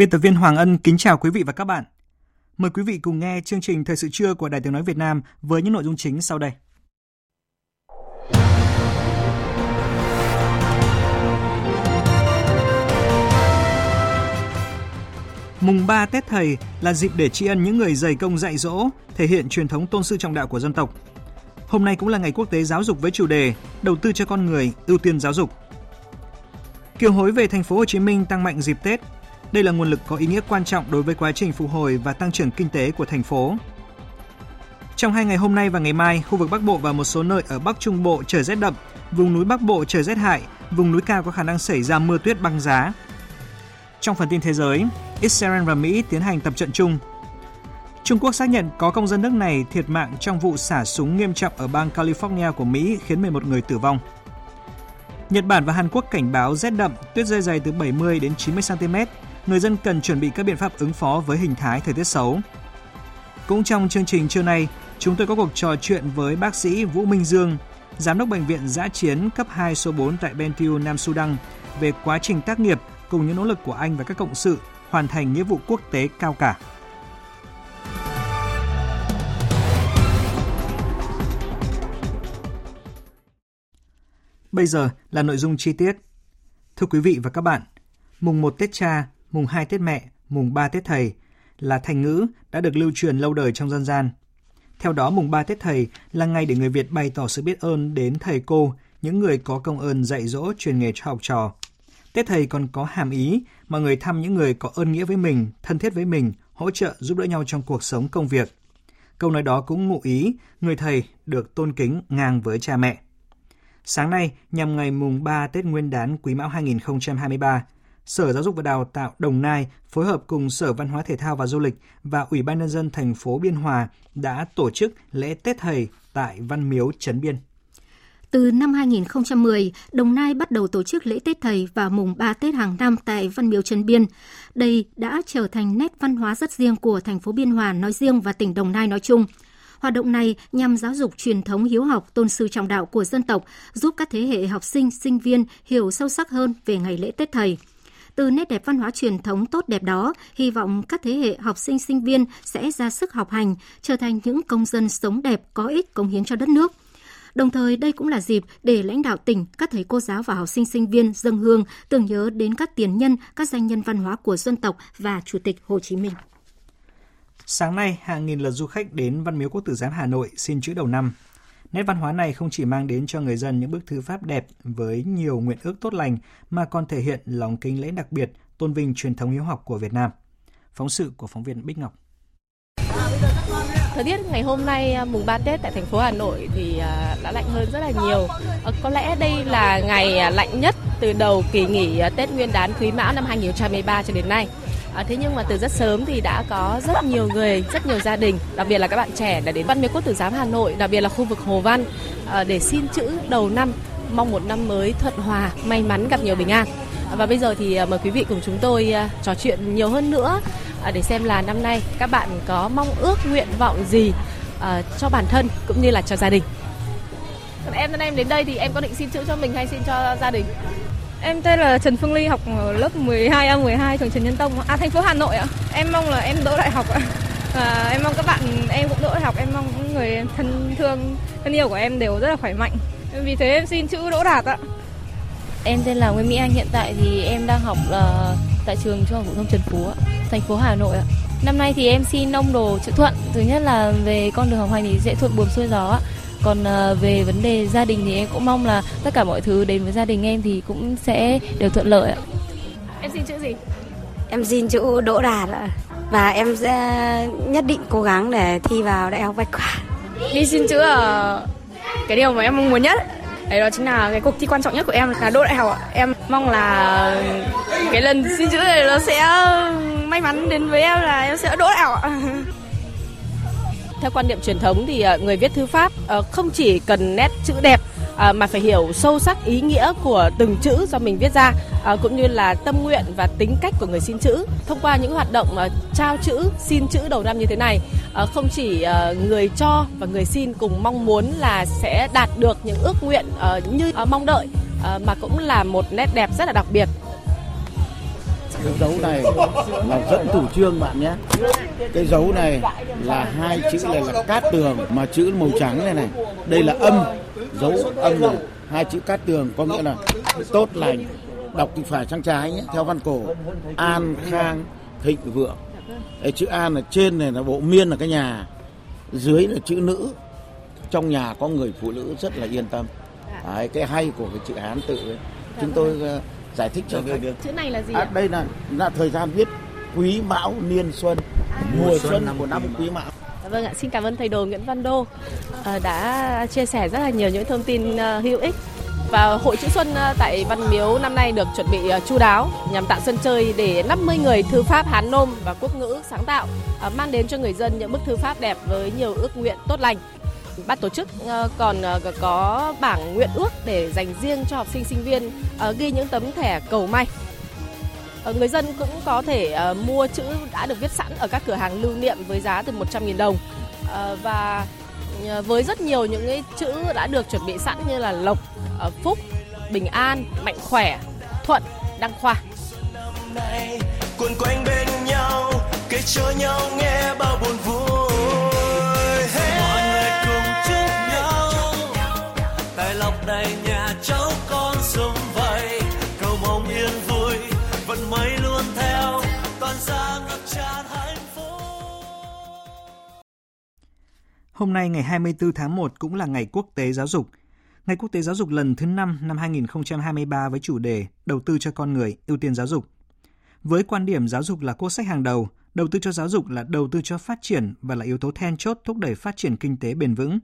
Biên tập viên Hoàng Ân kính chào quý vị và các bạn. Mời quý vị cùng nghe chương trình Thời sự trưa của Đài Tiếng Nói Việt Nam với những nội dung chính sau đây. Mùng 3 Tết Thầy là dịp để tri ân những người dày công dạy dỗ, thể hiện truyền thống tôn sư trọng đạo của dân tộc. Hôm nay cũng là ngày quốc tế giáo dục với chủ đề Đầu tư cho con người, ưu tiên giáo dục. Kiều hối về thành phố Hồ Chí Minh tăng mạnh dịp Tết đây là nguồn lực có ý nghĩa quan trọng đối với quá trình phục hồi và tăng trưởng kinh tế của thành phố. Trong hai ngày hôm nay và ngày mai, khu vực Bắc Bộ và một số nơi ở Bắc Trung Bộ trời rét đậm, vùng núi Bắc Bộ trời rét hại, vùng núi cao có khả năng xảy ra mưa tuyết băng giá. Trong phần tin thế giới, Israel và Mỹ tiến hành tập trận chung. Trung Quốc xác nhận có công dân nước này thiệt mạng trong vụ xả súng nghiêm trọng ở bang California của Mỹ khiến 11 người tử vong. Nhật Bản và Hàn Quốc cảnh báo rét đậm, tuyết rơi dày từ 70 đến 90 cm, người dân cần chuẩn bị các biện pháp ứng phó với hình thái thời tiết xấu. Cũng trong chương trình trưa nay, chúng tôi có cuộc trò chuyện với bác sĩ Vũ Minh Dương, giám đốc bệnh viện giã chiến cấp 2 số 4 tại Bentiu, Nam Sudan về quá trình tác nghiệp cùng những nỗ lực của anh và các cộng sự hoàn thành nghĩa vụ quốc tế cao cả. Bây giờ là nội dung chi tiết. Thưa quý vị và các bạn, mùng 1 Tết Cha, mùng 2 Tết Mẹ, mùng 3 Tết Thầy là thành ngữ đã được lưu truyền lâu đời trong dân gian. Theo đó, mùng 3 Tết Thầy là ngày để người Việt bày tỏ sự biết ơn đến thầy cô, những người có công ơn dạy dỗ truyền nghề cho học trò. Tết Thầy còn có hàm ý mọi người thăm những người có ơn nghĩa với mình, thân thiết với mình, hỗ trợ giúp đỡ nhau trong cuộc sống công việc. Câu nói đó cũng ngụ ý người thầy được tôn kính ngang với cha mẹ. Sáng nay, nhằm ngày mùng 3 Tết Nguyên đán Quý Mão 2023, Sở Giáo dục và Đào tạo Đồng Nai phối hợp cùng Sở Văn hóa Thể thao và Du lịch và Ủy ban nhân dân thành phố Biên Hòa đã tổ chức lễ Tết thầy tại Văn Miếu Trấn Biên. Từ năm 2010, Đồng Nai bắt đầu tổ chức lễ Tết Thầy vào mùng 3 Tết hàng năm tại Văn Miếu Trấn Biên. Đây đã trở thành nét văn hóa rất riêng của thành phố Biên Hòa nói riêng và tỉnh Đồng Nai nói chung. Hoạt động này nhằm giáo dục truyền thống hiếu học, tôn sư trọng đạo của dân tộc, giúp các thế hệ học sinh, sinh viên hiểu sâu sắc hơn về ngày lễ Tết Thầy. Từ nét đẹp văn hóa truyền thống tốt đẹp đó, hy vọng các thế hệ học sinh sinh viên sẽ ra sức học hành, trở thành những công dân sống đẹp, có ích, cống hiến cho đất nước. Đồng thời, đây cũng là dịp để lãnh đạo tỉnh, các thầy cô giáo và học sinh sinh viên dâng hương tưởng nhớ đến các tiền nhân, các danh nhân văn hóa của dân tộc và Chủ tịch Hồ Chí Minh. Sáng nay, hàng nghìn lượt du khách đến Văn Miếu Quốc Tử Giám Hà Nội xin chữ đầu năm. Nét văn hóa này không chỉ mang đến cho người dân những bức thư pháp đẹp với nhiều nguyện ước tốt lành mà còn thể hiện lòng kính lễ đặc biệt, tôn vinh truyền thống hiếu học của Việt Nam. Phóng sự của phóng viên Bích Ngọc. Thời tiết ngày hôm nay à, mùng 3 Tết tại thành phố Hà Nội thì à, đã lạnh hơn rất là nhiều. À, có lẽ đây là ngày lạnh nhất từ đầu kỳ nghỉ Tết Nguyên đán Quý Mão năm 2023 cho đến nay. À, thế nhưng mà từ rất sớm thì đã có rất nhiều người, rất nhiều gia đình, đặc biệt là các bạn trẻ đã đến Văn Miếu Quốc Tử Giám Hà Nội, đặc biệt là khu vực Hồ Văn à, để xin chữ đầu năm, mong một năm mới thuận hòa, may mắn gặp nhiều bình an. À, và bây giờ thì à, mời quý vị cùng chúng tôi à, trò chuyện nhiều hơn nữa à, để xem là năm nay các bạn có mong ước nguyện vọng gì à, cho bản thân cũng như là cho gia đình. Còn em em đến đây thì em có định xin chữ cho mình hay xin cho gia đình? Em tên là Trần Phương Ly học ở lớp 12A12 trường Trần Nhân Tông, à thành phố Hà Nội ạ. Em mong là em đỗ đại học ạ. Và em mong các bạn em cũng đỗ đại học, em mong những người thân thương, thân yêu của em đều rất là khỏe mạnh. Vì thế em xin chữ đỗ đạt ạ. Em tên là Nguyễn Mỹ Anh, hiện tại thì em đang học là tại trường Trung học phổ thông Trần Phú ạ, thành phố Hà Nội ạ. Năm nay thì em xin ông đồ chữ thuận, thứ nhất là về con đường học hành thì dễ thuận buồm xuôi gió ạ còn à, về vấn đề gia đình thì em cũng mong là tất cả mọi thứ đến với gia đình em thì cũng sẽ đều thuận lợi ạ. Em xin chữ gì? Em xin chữ Đỗ Đạt ạ. Và em sẽ nhất định cố gắng để thi vào đại học Bách khoa. Đi xin chữ ở cái điều mà em mong muốn nhất. Đấy đó chính là cái cuộc thi quan trọng nhất của em là đỗ đại học em mong là cái lần xin chữ này nó sẽ may mắn đến với em là em sẽ đỗ đại học theo quan niệm truyền thống thì ờ, người viết thư pháp ờ, không chỉ cần nét chữ đẹp ờ, mà phải hiểu sâu sắc ý nghĩa của từng chữ do mình viết ra cũng như là tâm nguyện và tính cách của người xin chữ. Thông qua những hoạt động trao chữ, xin chữ đầu năm như thế này không chỉ người cho và người xin cùng mong muốn là sẽ đạt được những ước nguyện như mong đợi mà cũng là một nét đẹp rất là đặc biệt cái dấu này là dẫn chủ trương bạn nhé. Cái dấu này là hai chữ này là cát tường mà chữ màu trắng này này. Đây là âm dấu âm này. Hai chữ cát tường có nghĩa là tốt lành. Đọc thì phải sang trái nhé theo văn cổ. An khang thịnh vượng. Cái chữ an là trên này là bộ miên là cái nhà. Dưới là chữ nữ. Trong nhà có người phụ nữ rất là yên tâm. Đấy, cái hay của cái chữ hán tự ấy. chúng tôi ờ, giải thích cho khách. Chữ này là gì à, Đây là là thời gian viết quý mão niên xuân, à. mùa xuân của năm quý mão. Dạ vâng ạ, xin cảm ơn thầy Đồ Nguyễn Văn Đô à, đã chia sẻ rất là nhiều những thông tin uh, hữu ích. Và hội chữ xuân tại Văn Miếu năm nay được chuẩn bị chu đáo nhằm tạo sân chơi để 50 người thư pháp Hán Nôm và quốc ngữ sáng tạo mang đến cho người dân những bức thư pháp đẹp với nhiều ước nguyện tốt lành ban tổ chức ờ, còn ờ, có bảng nguyện ước để dành riêng cho học sinh sinh viên ờ, ghi những tấm thẻ cầu may. Người dân cũng có thể mua chữ đã được viết sẵn ở các cửa hàng lưu niệm với giá từ 100.000 đồng. Và với rất nhiều những cái chữ đã được chuẩn bị sẵn như là lộc, phúc, bình an, mạnh khỏe, thuận, đăng khoa. Quanh bên nhau, kể cho nhau nghe. Hôm nay ngày 24 tháng 1 cũng là ngày quốc tế giáo dục. Ngày quốc tế giáo dục lần thứ 5 năm 2023 với chủ đề Đầu tư cho con người, ưu tiên giáo dục. Với quan điểm giáo dục là quốc sách hàng đầu, đầu tư cho giáo dục là đầu tư cho phát triển và là yếu tố then chốt thúc đẩy phát triển kinh tế bền vững.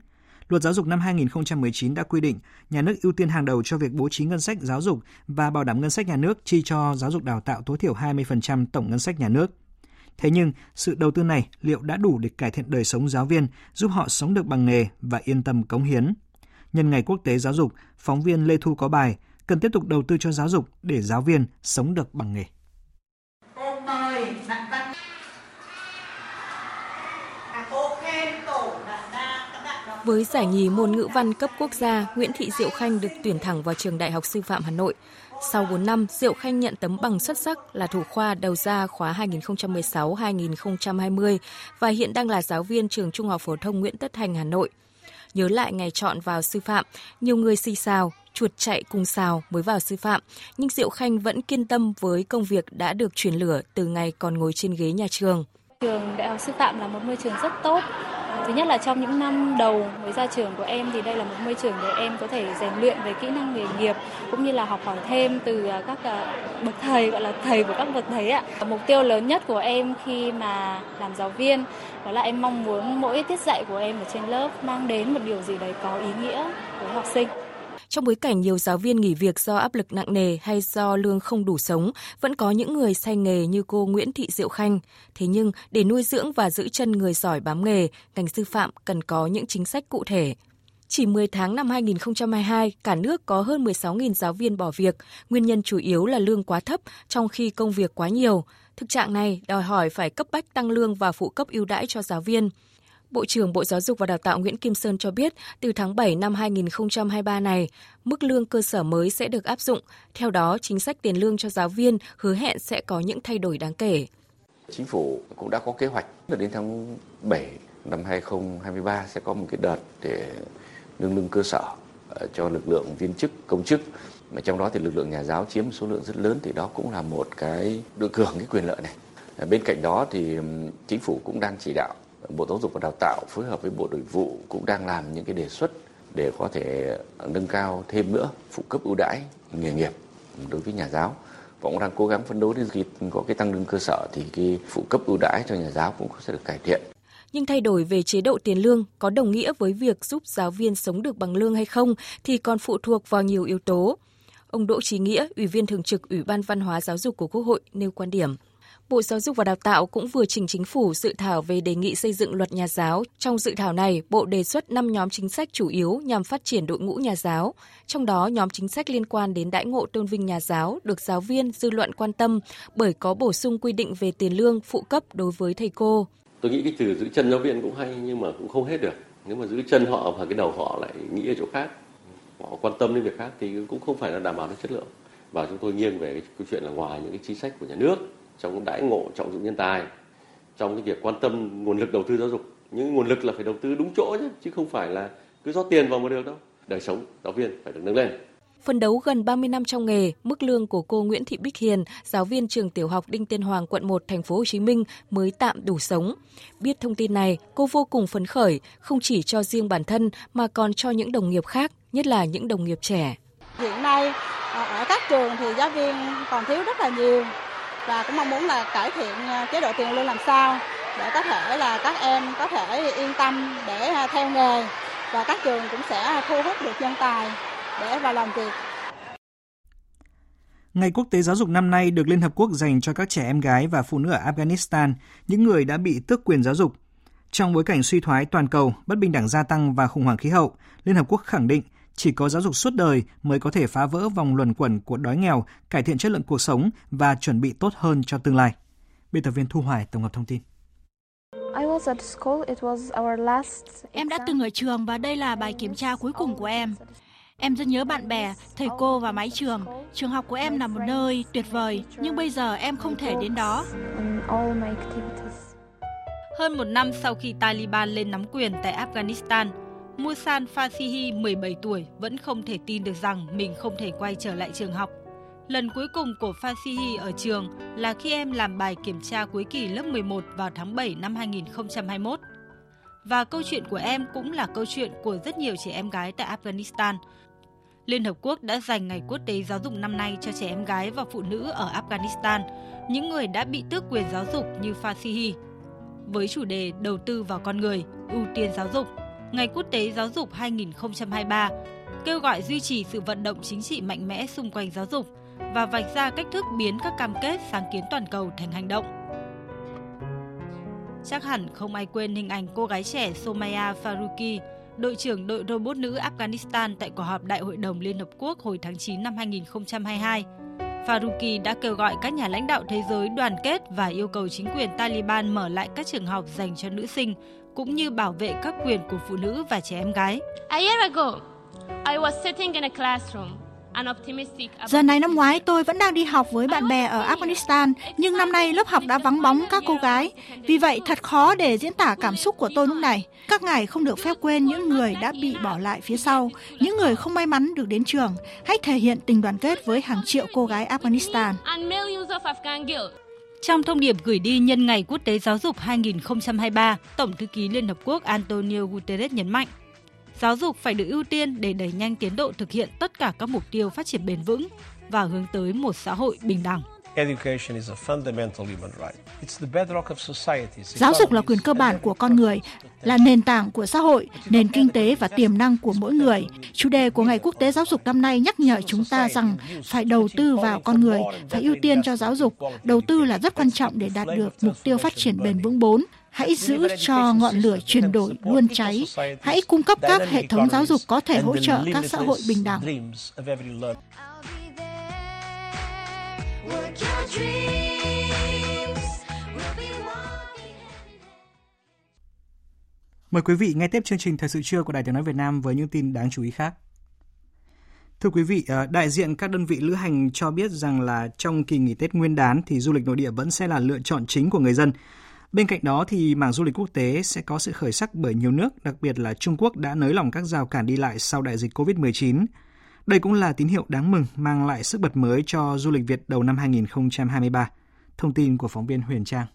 Luật giáo dục năm 2019 đã quy định nhà nước ưu tiên hàng đầu cho việc bố trí ngân sách giáo dục và bảo đảm ngân sách nhà nước chi cho giáo dục đào tạo tối thiểu 20% tổng ngân sách nhà nước. Thế nhưng, sự đầu tư này liệu đã đủ để cải thiện đời sống giáo viên, giúp họ sống được bằng nghề và yên tâm cống hiến? Nhân ngày quốc tế giáo dục, phóng viên Lê Thu có bài cần tiếp tục đầu tư cho giáo dục để giáo viên sống được bằng nghề. Với giải nhì môn ngữ văn cấp quốc gia, Nguyễn Thị Diệu Khanh được tuyển thẳng vào trường Đại học Sư phạm Hà Nội. Sau 4 năm, Diệu Khanh nhận tấm bằng xuất sắc là thủ khoa đầu ra khóa 2016-2020 và hiện đang là giáo viên trường Trung học phổ thông Nguyễn Tất Thành Hà Nội. Nhớ lại ngày chọn vào sư phạm, nhiều người xì xào, chuột chạy cùng xào mới vào sư phạm, nhưng Diệu Khanh vẫn kiên tâm với công việc đã được truyền lửa từ ngày còn ngồi trên ghế nhà trường. Trường Đại học Sư phạm là một môi trường rất tốt. Thứ nhất là trong những năm đầu mới ra trường của em thì đây là một môi trường để em có thể rèn luyện về kỹ năng nghề nghiệp, cũng như là học hỏi thêm từ à, các à, bậc thầy, gọi là thầy của các bậc thầy ạ. Mục tiêu lớn nhất của em khi mà làm giáo viên đó là em mong muốn mỗi tiết dạy của em ở trên lớp mang đến một điều gì đấy có ý nghĩa với học sinh. Trong bối cảnh nhiều giáo viên nghỉ việc do áp lực nặng nề hay do lương không đủ sống, vẫn có những người say nghề như cô Nguyễn Thị Diệu Khanh. Thế nhưng, để nuôi dưỡng và giữ chân người giỏi bám nghề, ngành sư phạm cần có những chính sách cụ thể. Chỉ 10 tháng năm 2022, cả nước có hơn 16.000 giáo viên bỏ việc. Nguyên nhân chủ yếu là lương quá thấp, trong khi công việc quá nhiều. Thực trạng này đòi hỏi phải cấp bách tăng lương và phụ cấp ưu đãi cho giáo viên. Bộ trưởng Bộ Giáo dục và Đào tạo Nguyễn Kim Sơn cho biết, từ tháng 7 năm 2023 này, mức lương cơ sở mới sẽ được áp dụng. Theo đó, chính sách tiền lương cho giáo viên hứa hẹn sẽ có những thay đổi đáng kể. Chính phủ cũng đã có kế hoạch là đến tháng 7 năm 2023 sẽ có một cái đợt để nâng lương cơ sở ờ, cho lực lượng viên chức, công chức mà trong đó thì lực lượng nhà giáo chiếm số lượng rất lớn thì đó cũng là một cái được hưởng cái quyền lợi này. Ờ, bên cạnh đó thì chính phủ cũng đang chỉ đạo Bộ Giáo dục và Đào tạo phối hợp với Bộ Nội vụ cũng đang làm những cái đề xuất để có thể nâng cao thêm nữa phụ cấp ưu đãi nghề nghiệp đối với nhà giáo và cũng đang cố gắng phấn đấu đến khi có cái tăng lương cơ sở thì cái phụ cấp ưu đãi cho nhà giáo cũng sẽ được cải thiện. Nhưng thay đổi về chế độ tiền lương có đồng nghĩa với việc giúp giáo viên sống được bằng lương hay không thì còn phụ thuộc vào nhiều yếu tố. Ông Đỗ Trí Nghĩa, Ủy viên Thường trực Ủy ban Văn hóa Giáo dục của Quốc hội nêu quan điểm. Bộ Giáo dục và Đào tạo cũng vừa trình chính phủ dự thảo về đề nghị xây dựng luật nhà giáo. Trong dự thảo này, Bộ đề xuất 5 nhóm chính sách chủ yếu nhằm phát triển đội ngũ nhà giáo. Trong đó, nhóm chính sách liên quan đến đãi ngộ tôn vinh nhà giáo được giáo viên, dư luận quan tâm bởi có bổ sung quy định về tiền lương, phụ cấp đối với thầy cô. Tôi nghĩ cái từ giữ chân giáo viên cũng hay nhưng mà cũng không hết được. Nếu mà giữ chân họ và cái đầu họ lại nghĩ ở chỗ khác, họ quan tâm đến việc khác thì cũng không phải là đảm bảo được chất lượng. Và chúng tôi nghiêng về cái chuyện là ngoài những cái chính sách của nhà nước trong đãi ngộ trọng dụng nhân tài trong cái việc quan tâm nguồn lực đầu tư giáo dục những nguồn lực là phải đầu tư đúng chỗ nhé chứ không phải là cứ rót tiền vào một được đâu đời sống giáo viên phải được nâng lên Phân đấu gần 30 năm trong nghề, mức lương của cô Nguyễn Thị Bích Hiền, giáo viên trường tiểu học Đinh Tiên Hoàng, quận 1, thành phố Hồ Chí Minh mới tạm đủ sống. Biết thông tin này, cô vô cùng phấn khởi, không chỉ cho riêng bản thân mà còn cho những đồng nghiệp khác, nhất là những đồng nghiệp trẻ. Hiện nay ở các trường thì giáo viên còn thiếu rất là nhiều và cũng mong muốn là cải thiện ờ, chế độ tiền lương làm sao để có thể là các em có thể yên tâm để ờ, theo nghề và các trường cũng sẽ thu hút được nhân tài để vào làm việc. Ngày quốc tế giáo dục năm nay được Liên Hợp Quốc dành cho các trẻ em gái và phụ nữ ở Afghanistan, những người đã bị tước quyền giáo dục. Trong bối cảnh suy thoái toàn cầu, bất bình đẳng gia tăng và khủng hoảng khí hậu, Liên Hợp Quốc khẳng định chỉ có giáo dục suốt đời mới có thể phá vỡ vòng luẩn quẩn của đói nghèo, cải thiện chất lượng cuộc sống và chuẩn bị tốt hơn cho tương lai. Biên tập viên Thu Hoài tổng hợp thông tin. Em đã từng ở trường và đây là bài kiểm tra cuối cùng của em. Em rất nhớ bạn bè, thầy cô và mái trường. Trường học của em là một nơi tuyệt vời, nhưng bây giờ em không thể đến đó. Hơn một năm sau khi Taliban lên nắm quyền tại Afghanistan, Musan Fasihi, 17 tuổi, vẫn không thể tin được rằng mình không thể quay trở lại trường học. Lần cuối cùng của Fasihi ở trường là khi em làm bài kiểm tra cuối kỳ lớp 11 vào tháng 7 năm 2021. Và câu chuyện của em cũng là câu chuyện của rất nhiều trẻ em gái tại Afghanistan. Liên Hợp Quốc đã dành Ngày Quốc tế Giáo dục năm nay cho trẻ em gái và phụ nữ ở Afghanistan, những người đã bị tước quyền giáo dục như Fasihi. Với chủ đề Đầu tư vào con người, ưu tiên giáo dục, Ngày Quốc tế Giáo dục 2023 kêu gọi duy trì sự vận động chính trị mạnh mẽ xung quanh giáo dục và vạch ra cách thức biến các cam kết sáng kiến toàn cầu thành hành động. Chắc hẳn không ai quên hình ảnh cô gái trẻ Somaya Faruqi, đội trưởng đội robot nữ Afghanistan tại cuộc họp Đại hội đồng Liên Hợp Quốc hồi tháng 9 năm 2022. Faruqi đã kêu gọi các nhà lãnh đạo thế giới đoàn kết và yêu cầu chính quyền Taliban mở lại các trường học dành cho nữ sinh, cũng như bảo vệ các quyền của phụ nữ và trẻ em gái. A year ago, I was sitting in a classroom Giờ này năm ngoái tôi vẫn đang đi học với bạn bè ở Afghanistan, nhưng năm nay lớp học đã vắng bóng các cô gái. Vì vậy thật khó để diễn tả cảm xúc của tôi lúc này. Các ngài không được phép quên những người đã bị bỏ lại phía sau, những người không may mắn được đến trường. Hãy thể hiện tình đoàn kết với hàng triệu cô gái Afghanistan. Trong thông điệp gửi đi nhân ngày Quốc tế Giáo dục 2023, Tổng thư ký Liên Hợp Quốc Antonio Guterres nhấn mạnh, giáo dục phải được ưu tiên để đẩy nhanh tiến độ thực hiện tất cả các mục tiêu phát triển bền vững và hướng tới một xã hội bình đẳng. Giáo dục là quyền cơ bản của con người, là nền tảng của xã hội, nền kinh tế và tiềm năng của mỗi người. Chủ đề của Ngày Quốc tế Giáo dục năm nay nhắc nhở chúng ta rằng phải đầu tư vào con người, phải ưu tiên cho giáo dục. Đầu tư là rất quan trọng để đạt được mục tiêu phát triển bền vững 4. Hãy giữ cho ngọn lửa chuyển đổi luôn cháy. Hãy cung cấp các hệ thống giáo dục có thể hỗ trợ các xã hội bình đẳng. Mời quý vị nghe tiếp chương trình Thời sự trưa của Đài Tiếng Nói Việt Nam với những tin đáng chú ý khác. Thưa quý vị, ờ, đại diện các đơn vị lữ hành cho biết rằng là trong kỳ nghỉ Tết Nguyên đán thì du lịch nội địa vẫn sẽ là lựa chọn chính của người dân. Bên cạnh đó thì mảng du lịch quốc tế sẽ có sự khởi sắc bởi nhiều nước, đặc biệt là Trung Quốc đã nới lỏng các rào cản đi lại sau đại dịch COVID-19. Đây cũng là tín hiệu đáng mừng mang lại sức bật mới cho du lịch Việt đầu năm 2023. Thông tin của phóng viên Huyền Trang.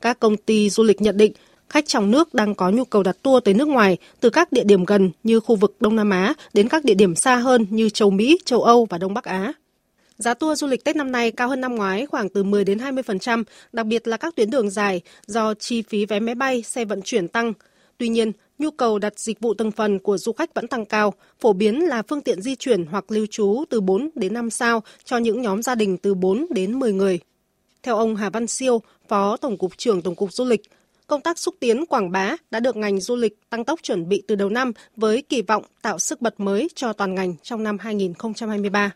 Các công ty du lịch nhận định khách trong nước đang có nhu cầu đặt tour tới nước ngoài từ các địa điểm gần như khu vực Đông Nam Á đến các địa điểm xa hơn như châu Mỹ, châu Âu và Đông Bắc Á. Giá tour du lịch Tết năm nay cao hơn năm ngoái khoảng từ 10 đến 20%, đặc biệt là các tuyến đường dài do chi phí vé máy bay, xe vận chuyển tăng. Tuy nhiên, nhu cầu đặt dịch vụ từng phần của du khách vẫn tăng cao, phổ biến là phương tiện di chuyển hoặc lưu trú từ 4 đến 5 sao cho những nhóm gia đình từ 4 đến 10 người. Theo ông Hà Văn Siêu, Phó Tổng cục trưởng Tổng cục Du lịch, công tác xúc tiến quảng bá đã được ngành du lịch tăng tốc chuẩn bị từ đầu năm với kỳ vọng tạo sức bật mới cho toàn ngành trong năm 2023.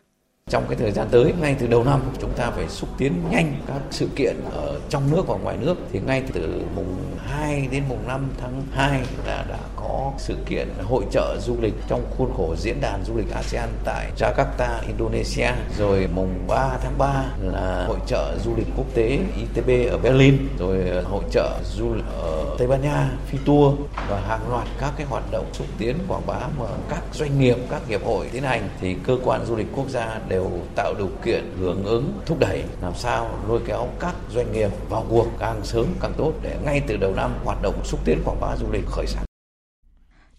Trong cái thời gian tới, ngay từ đầu năm, chúng ta phải xúc tiến nhanh các sự kiện ở trong nước và ngoài nước. Thì ngay từ mùng 2 đến mùng 5 tháng 2 là đã có sự kiện hội trợ du lịch trong khuôn khổ diễn đàn du lịch ASEAN tại Jakarta, Indonesia. Rồi mùng 3 tháng 3 là hội trợ du lịch quốc tế ITB ở Berlin. Rồi ờ, hội trợ du lịch ở Tây Ban Nha, Phi Tour và hàng loạt các cái hoạt động xúc tiến quảng bá mà các doanh nghiệp, các hiệp hội tiến hành thì cơ quan du lịch quốc gia đều tạo điều kiện hưởng ứng thúc đẩy làm sao lôi kéo các doanh nghiệp vào cuộc càng sớm càng tốt để ngay từ đầu năm hoạt động xúc tiến quảng bá du lịch khởi sắc.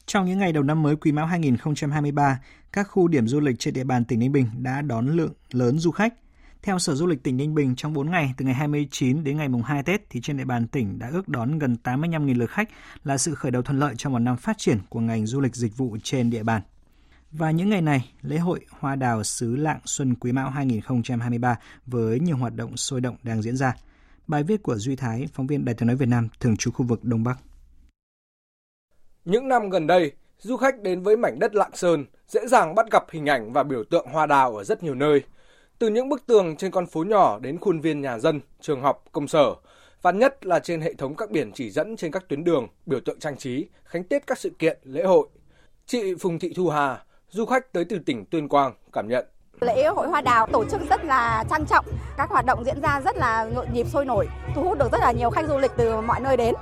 Trong những ngày đầu năm mới Quý Mão 2023, các khu điểm du lịch trên địa bàn tỉnh Ninh Bình đã đón lượng lớn du khách. Theo Sở Du lịch tỉnh Ninh Bình, trong 4 ngày từ ngày 29 đến ngày mùng 2 Tết thì trên địa bàn tỉnh đã ước đón gần 85.000 lượt khách là sự khởi đầu thuận lợi cho một năm phát triển của ngành du lịch dịch vụ trên địa bàn. Và những ngày này, lễ hội Hoa đào xứ Lạng Xuân Quý Mão 2023 với nhiều hoạt động sôi động đang diễn ra. Bài viết của Duy Thái, phóng viên Đài tiếng nói Việt Nam, thường trú khu vực Đông Bắc. Những năm gần đây, du khách đến với mảnh đất Lạng Sơn dễ dàng bắt gặp hình ảnh và biểu tượng hoa đào ở rất nhiều nơi. Từ những bức tường trên con phố nhỏ đến khuôn viên nhà dân, trường học, công sở, và nhất là trên hệ thống các biển chỉ dẫn trên các tuyến đường, biểu tượng trang trí, khánh tiết các sự kiện, lễ hội. Chị Phùng Thị Thu Hà, du khách tới từ tỉnh Tuyên Quang cảm nhận. Lễ hội hoa đào tổ chức rất là trang trọng, các hoạt động diễn ra rất là nhộn nhịp sôi nổi, thu hút được rất là nhiều khách du lịch từ mọi nơi đến.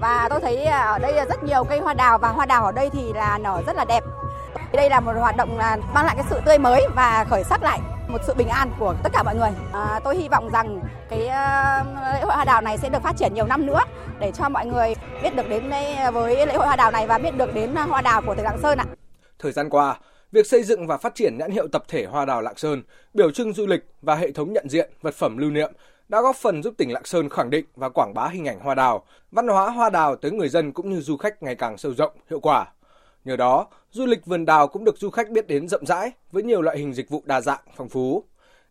Và tôi thấy à, ở đây rất nhiều cây hoa đào và hoa đào ở đây thì là nở rất là đẹp. Đây là một hoạt động là mang lại cái sự tươi mới và khởi sắc lại một sự bình an của tất cả mọi người. À, tôi hy vọng rằng cái à, lễ hội hoa đào này sẽ được phát triển nhiều năm nữa để cho mọi người biết được đến đây à, với lễ hội hoa đào này và biết được đến hoa đào của tỉnh Lạng Sơn ạ. Thời gian qua, việc xây dựng và phát triển nhãn hiệu tập thể Hoa Đào Lạng Sơn, biểu trưng du lịch và hệ thống nhận diện vật phẩm lưu niệm đã góp phần giúp tỉnh Lạng Sơn khẳng định và quảng bá hình ảnh hoa đào, văn hóa hoa đào tới người dân cũng như du khách ngày càng sâu rộng, hiệu quả. Nhờ đó, du lịch vườn đào cũng được du khách biết đến rộng rãi với nhiều loại hình dịch vụ đa dạng, phong phú.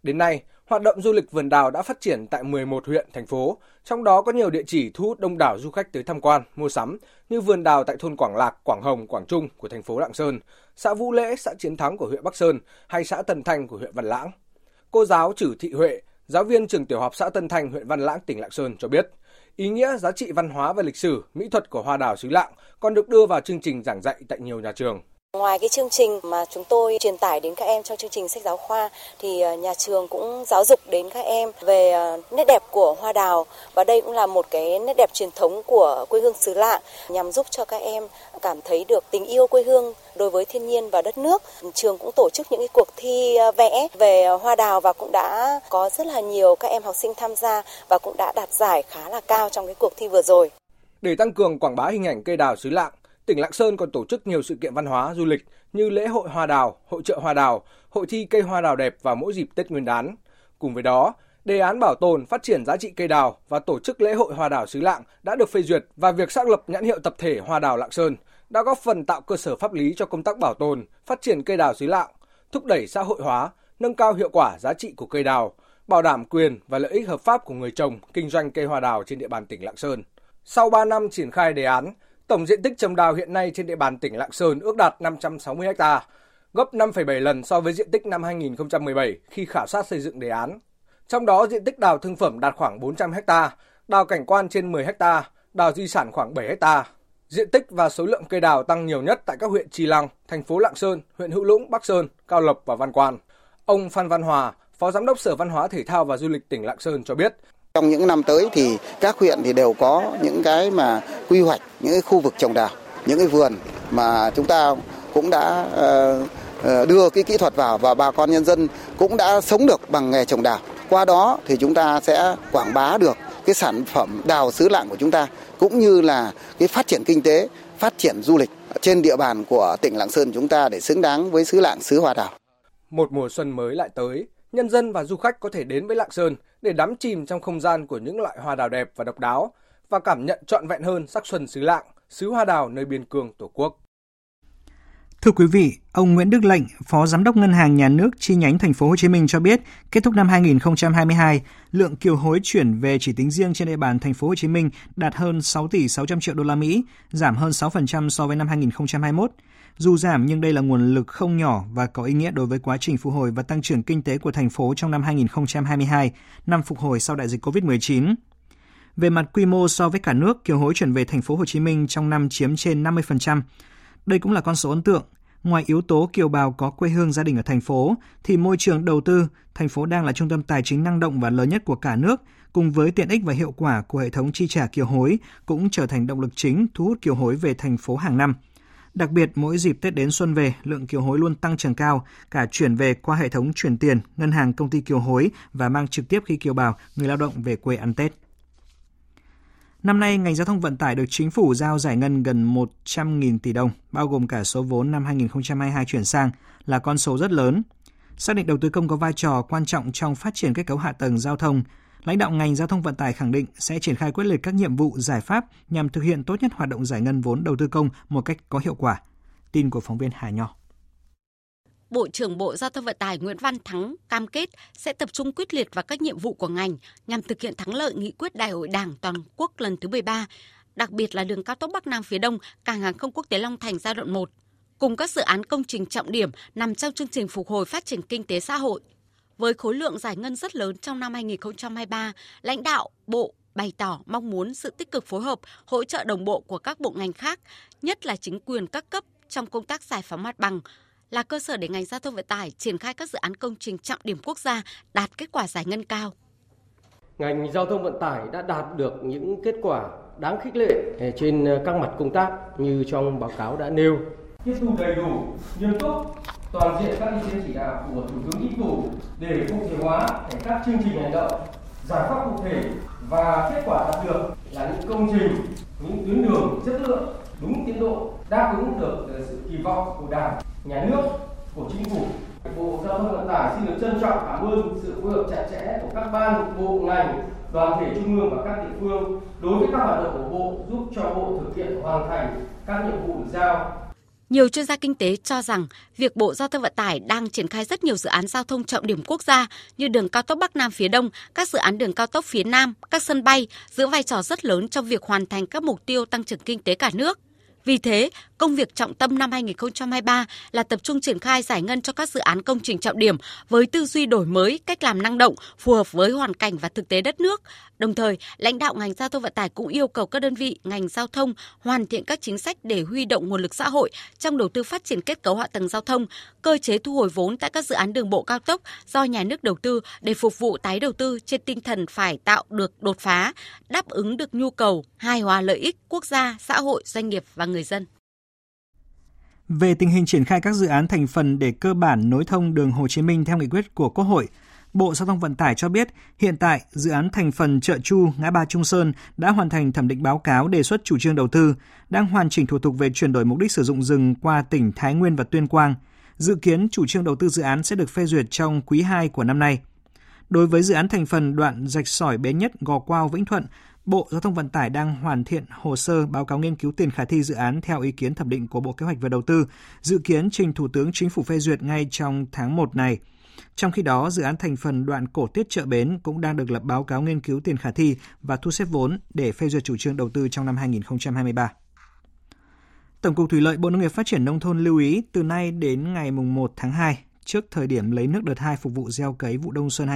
Đến nay, hoạt động du lịch vườn đào đã phát triển tại 11 huyện, thành phố, trong đó có nhiều địa chỉ thu hút đông đảo du khách tới tham quan, mua sắm như vườn đào tại thôn Quảng Lạc, Quảng Hồng, Quảng Trung của thành phố Lạng Sơn, xã Vũ Lễ, xã Chiến Thắng của huyện Bắc Sơn hay xã Tân Thanh của huyện Văn Lãng. Cô giáo Trử Thị Huệ, giáo viên trường tiểu học xã Tân Thanh, huyện Văn Lãng, tỉnh Lạng Sơn cho biết, ý nghĩa, giá trị văn hóa và lịch sử, mỹ thuật của hoa đào xứ Lạng còn được đưa vào chương trình giảng dạy tại nhiều nhà trường. Ngoài cái chương trình mà chúng tôi truyền tải đến các em trong chương trình sách giáo khoa thì ờ, nhà trường cũng giáo dục đến các em về ờ, nét đẹp của hoa đào và đây cũng là một cái nét đẹp truyền thống của quê hương xứ Lạng nhằm giúp cho các em cảm thấy được tình yêu quê hương đối với thiên nhiên và đất nước. Trường cũng tổ chức những cái cuộc thi ờ, vẽ về hoa đào và cũng đã có rất là nhiều các em học sinh tham gia và cũng đã đạt giải khá là cao trong cái cuộc thi vừa rồi. Để tăng cường quảng bá hình ảnh cây đào xứ Lạng, tỉnh Lạng Sơn còn tổ chức nhiều sự kiện văn hóa, du lịch như lễ hội hoa đào, hội trợ hoa đào, hội thi cây hoa đào đẹp vào mỗi dịp Tết Nguyên đán. Cùng với đó, đề án bảo tồn, phát triển giá trị cây đào và tổ chức lễ hội hoa đào xứ Lạng đã được phê duyệt và việc xác lập nhãn hiệu tập thể Hoa đào Lạng Sơn đã góp phần tạo cơ sở pháp lý cho công tác bảo tồn, phát triển cây đào xứ Lạng, thúc đẩy xã hội hóa, nâng cao hiệu quả giá trị của cây đào, bảo đảm quyền và lợi ích hợp pháp của người trồng, kinh doanh cây hoa đào trên địa bàn tỉnh Lạng Sơn. Sau 3 năm triển khai đề án, tổng diện tích trồng đào hiện nay trên địa bàn tỉnh Lạng Sơn ước đạt 560 ha, gấp 5,7 lần so với diện tích năm 2017 khi khảo sát xây dựng đề án. Trong đó diện tích đào thương phẩm đạt khoảng 400 ha, đào cảnh quan trên 10 ha, đào di sản khoảng 7 ha. Diện tích và số lượng cây đào tăng nhiều nhất tại các huyện Trì Lăng, thành phố Lạng Sơn, huyện Hữu Lũng, Bắc Sơn, Cao Lộc và Văn Quan. Ông Phan Văn Hòa, Phó Giám đốc Sở Văn hóa Thể thao và Du lịch tỉnh Lạng Sơn cho biết, trong những năm tới thì các huyện thì đều có những cái mà quy hoạch những cái khu vực trồng đào, những cái vườn mà chúng ta cũng đã ờ, ờ, đưa cái kỹ thuật vào và bà con nhân dân cũng đã sống được bằng nghề trồng đào. Qua đó thì chúng ta sẽ quảng bá được cái sản phẩm đào xứ lạng của chúng ta cũng như là cái phát triển kinh tế, phát triển du lịch trên địa bàn của tỉnh Lạng Sơn chúng ta để xứng đáng với xứ lạng xứ hoa đào. Một mùa xuân mới lại tới, nhân dân và du khách có thể đến với Lạng Sơn để đắm chìm trong không gian của những loại hoa đào đẹp và độc đáo và cảm nhận trọn vẹn hơn sắc xuân xứ Lạng, xứ hoa đào nơi biên cương Tổ quốc. Thưa quý vị, ông Nguyễn Đức Lệnh, Phó Giám đốc Ngân hàng Nhà nước chi nhánh Thành phố Hồ Chí Minh cho biết, kết thúc năm 2022, lượng kiều hối chuyển về chỉ tính riêng trên địa bàn Thành phố Hồ Chí Minh đạt hơn 6 tỷ 600 triệu đô la Mỹ, giảm hơn 6% so với năm 2021. Dù giảm nhưng đây là nguồn lực không nhỏ và có ý nghĩa đối với quá trình phục hồi và tăng trưởng kinh tế của thành phố trong năm 2022, năm phục hồi sau đại dịch COVID-19. Về mặt quy mô so với cả nước, kiều hối chuyển về thành phố Hồ Chí Minh trong năm chiếm trên 50%. Đây cũng là con số ấn tượng. Ngoài yếu tố kiều bào có quê hương gia đình ở thành phố, thì môi trường đầu tư, thành phố đang là trung tâm tài chính năng động và lớn nhất của cả nước, cùng với tiện ích và hiệu quả của hệ thống chi trả kiều hối cũng trở thành động lực chính thu hút kiều hối về thành phố hàng năm. Đặc biệt, mỗi dịp Tết đến xuân về, lượng kiều hối luôn tăng trưởng cao, cả chuyển về qua hệ thống chuyển tiền, ngân hàng công ty kiều hối và mang trực tiếp khi kiều bào, người lao động về quê ăn Tết. Năm nay, ngành giao thông vận tải được chính phủ giao giải ngân gần 100.000 tỷ đồng, bao gồm cả số vốn năm 2022 chuyển sang, là con số rất lớn. Xác định đầu tư công có vai trò quan trọng trong phát triển kết cấu hạ tầng giao thông, lãnh đạo ngành giao thông vận tải khẳng định sẽ triển khai quyết liệt các nhiệm vụ giải pháp nhằm thực hiện tốt nhất hoạt động giải ngân vốn đầu tư công một cách có hiệu quả. Tin của phóng viên Hà Nho. Bộ trưởng Bộ Giao thông Vận tải Nguyễn Văn Thắng cam kết sẽ tập trung quyết liệt vào các nhiệm vụ của ngành nhằm thực hiện thắng lợi nghị quyết Đại hội Đảng toàn quốc lần thứ 13, đặc biệt là đường cao tốc Bắc Nam phía Đông, cảng hàng không quốc tế Long Thành giai đoạn 1, cùng các dự án công trình trọng điểm nằm trong chương trình phục hồi phát triển kinh tế xã hội. Với khối lượng giải ngân rất lớn trong năm 2023, lãnh đạo Bộ bày tỏ mong muốn sự tích cực phối hợp, hỗ trợ đồng bộ của các bộ ngành khác, nhất là chính quyền các cấp trong công tác giải phóng mặt bằng, là cơ sở để ngành giao thông vận tải triển khai các dự án công trình trọng điểm quốc gia đạt kết quả giải ngân cao. Ngành giao thông vận tải đã đạt được những kết quả đáng khích lệ trên các mặt công tác như trong báo cáo đã nêu. Tiếp thu đầy đủ, nghiêm túc, toàn diện các ý kiến chỉ đạo của Thủ tướng Chính phủ để cụ thể hóa thành các chương trình hành động, giải pháp cụ thể và kết quả đạt được là những công trình, những tuyến đường chất lượng, đúng tiến độ, đáp ứng được ờ, sự kỳ vọng của Đảng, Nhà nước, của Chính phủ. Bộ Giao thông Vận tải xin được trân trọng cảm ơn sự phối hợp chặt chẽ của các ban, bộ, ngành, đoàn thể trung ương và các địa phương đối với các hoạt động của Bộ giúp cho Bộ thực hiện hoàn thành các nhiệm vụ được giao nhiều chuyên gia kinh tế cho rằng việc Bộ Giao thông Vận tải đang triển khai rất nhiều dự án giao thông trọng điểm quốc gia như đường cao tốc Bắc Nam phía Đông, các dự án đường cao tốc phía Nam, các sân bay giữ vai trò rất lớn trong việc hoàn thành các mục tiêu tăng trưởng kinh tế cả nước. Vì thế, công việc trọng tâm năm 2023 là tập trung triển khai giải ngân cho các dự án công trình trọng điểm với tư duy đổi mới, cách làm năng động, phù hợp với hoàn cảnh và thực tế đất nước. Đồng thời, lãnh đạo ngành giao thông vận tải cũng yêu cầu các đơn vị ngành giao thông hoàn thiện các chính sách để huy động nguồn lực xã hội trong đầu tư phát triển kết cấu hạ tầng giao thông, cơ chế thu hồi vốn tại các dự án đường bộ cao tốc do nhà nước đầu tư để phục vụ tái đầu tư trên tinh thần phải tạo được đột phá, đáp ứng được nhu cầu, hài hòa lợi ích quốc gia, xã hội, doanh nghiệp và người dân. Về tình hình triển khai các dự án thành phần để cơ bản nối thông đường Hồ Chí Minh theo nghị quyết của Quốc hội, Bộ Giao thông Vận tải cho biết hiện tại dự án thành phần chợ Chu, ngã ba Trung Sơn đã hoàn thành thẩm định báo cáo đề xuất chủ trương đầu tư, đang hoàn chỉnh thủ tục về chuyển đổi mục đích sử dụng rừng qua tỉnh Thái Nguyên và Tuyên Quang. Dự kiến chủ trương đầu tư dự án sẽ được phê duyệt trong quý 2 của năm nay. Đối với dự án thành phần đoạn rạch sỏi Bến Nhất Gò Quao Vĩnh Thuận, Bộ Giao thông Vận tải đang hoàn thiện hồ sơ báo cáo nghiên cứu tiền khả thi dự án theo ý kiến thẩm định của Bộ Kế hoạch và Đầu tư, dự kiến trình Thủ tướng Chính phủ phê duyệt ngay trong tháng 1 này. Trong khi đó, dự án thành phần đoạn cổ tiết chợ bến cũng đang được lập báo cáo nghiên cứu tiền khả thi và thu xếp vốn để phê duyệt chủ trương đầu tư trong năm 2023. Tổng cục Thủy lợi Bộ Nông nghiệp Phát triển Nông thôn lưu ý từ nay đến ngày 1 tháng 2, trước thời điểm lấy nước đợt 2 phục vụ gieo cấy vụ đông xuân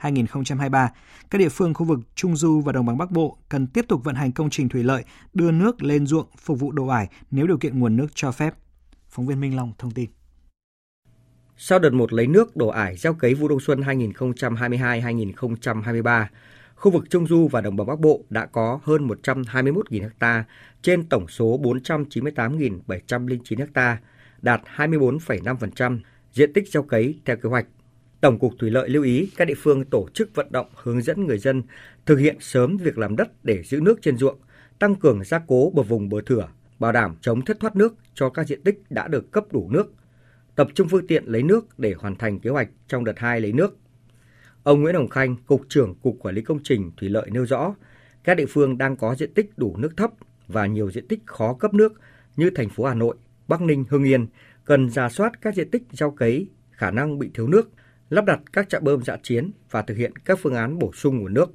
2022-2023, các địa phương khu vực Trung Du và Đồng bằng Bắc Bộ cần tiếp tục vận hành công trình thủy lợi, đưa nước lên ruộng phục vụ đồ ải nếu điều kiện nguồn nước cho phép. Phóng viên Minh Long thông tin. Sau đợt một lấy nước đổ ải gieo cấy vụ đông xuân 2022-2023, khu vực Trung Du và Đồng bằng Bắc Bộ đã có hơn 121.000 ha trên tổng số 498.709 ha, đạt 24,5% diện tích gieo cấy theo kế hoạch. Tổng cục Thủy lợi lưu ý các địa phương tổ chức vận động hướng dẫn người dân thực hiện sớm việc làm đất để giữ nước trên ruộng, tăng cường gia cố bờ vùng bờ thửa, bảo đảm chống thất thoát nước cho các diện tích đã được cấp đủ nước, tập trung phương tiện lấy nước để hoàn thành kế hoạch trong đợt 2 lấy nước. Ông Nguyễn Hồng Khanh, Cục trưởng Cục Quản lý Công trình Thủy lợi nêu rõ, các địa phương đang có diện tích đủ nước thấp và nhiều diện tích khó cấp nước như thành phố Hà Nội, Bắc Ninh, Hưng Yên cần ra soát các diện tích gieo cấy khả năng bị thiếu nước, lắp đặt các trạm bơm dã chiến và thực hiện các phương án bổ sung nguồn nước.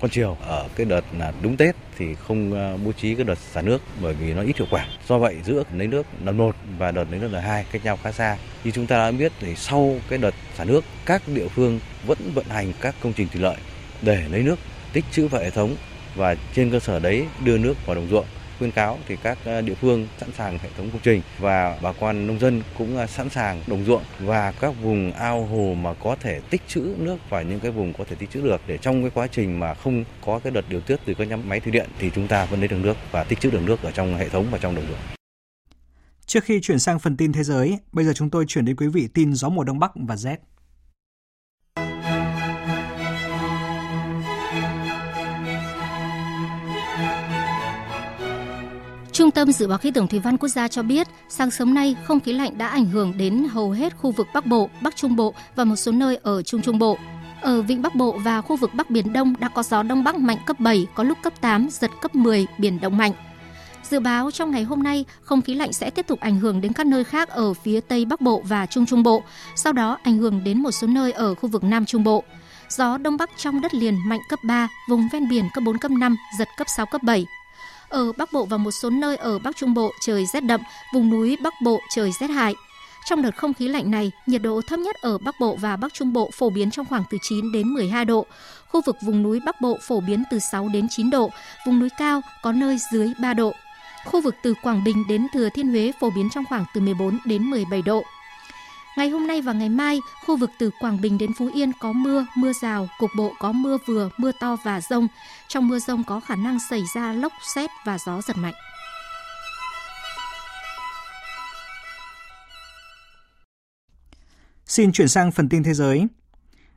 Con chiều ở cái đợt là đúng Tết thì không ờ, bố trí cái đợt xả nước bởi vì nó ít hiệu quả. Do vậy giữa lấy nước lần 1 và đợt lấy nước lần 2 cách nhau khá xa. Như chúng ta đã biết thì sau cái đợt xả nước, các địa phương vẫn vận hành các công trình thủy lợi để lấy nước tích trữ vào hệ thống và trên cơ sở đấy đưa nước vào đồng ruộng khuyên cáo thì các ờ, địa phương sẵn sàng hệ thống công trình và bà con nông dân cũng ờ, sẵn sàng đồng ruộng và các vùng ao hồ mà có thể tích trữ nước và những cái vùng có thể tích trữ được để trong cái quá trình mà không có cái đợt điều tiết từ các nhà máy thủy điện thì chúng ta vẫn lấy được nước và tích trữ được nước ở trong hệ thống và trong đồng ruộng. Trước khi chuyển sang phần tin thế giới, bây giờ chúng tôi chuyển đến quý vị tin gió mùa đông bắc và rét. Trung tâm Dự báo Khí tượng Thủy văn Quốc gia cho biết, sáng sớm nay, không khí lạnh đã ảnh hưởng đến hầu hết khu vực Bắc Bộ, Bắc Trung Bộ và một số nơi ở Trung Trung Bộ. Ở Vịnh Bắc Bộ và khu vực Bắc Biển Đông đã có gió Đông Bắc mạnh cấp 7, có lúc cấp 8, giật cấp 10, biển động mạnh. Dự báo trong ngày hôm nay, không khí lạnh sẽ tiếp tục ảnh hưởng đến các nơi khác ở phía Tây Bắc Bộ và Trung Trung Bộ, sau đó ảnh hưởng đến một số nơi ở khu vực Nam Trung Bộ. Gió Đông Bắc trong đất liền mạnh cấp 3, vùng ven biển cấp 4, cấp 5, giật cấp 6, cấp 7, ở Bắc Bộ và một số nơi ở Bắc Trung Bộ trời rét đậm, vùng núi Bắc Bộ trời rét hại. Trong đợt không khí lạnh này, nhiệt độ thấp nhất ở Bắc Bộ và Bắc Trung Bộ phổ biến trong khoảng từ 9 đến 12 độ. Khu vực vùng núi Bắc Bộ phổ biến từ 6 đến 9 độ, vùng núi cao có nơi dưới 3 độ. Khu vực từ Quảng Bình đến Thừa Thiên Huế phổ biến trong khoảng từ 14 đến 17 độ. Ngày hôm nay và ngày mai, khu vực từ Quảng Bình đến Phú Yên có mưa, mưa rào, cục bộ có mưa vừa, mưa to và rông. Trong mưa rông có khả năng xảy ra lốc, xét và gió giật mạnh. Xin chuyển sang phần tin thế giới.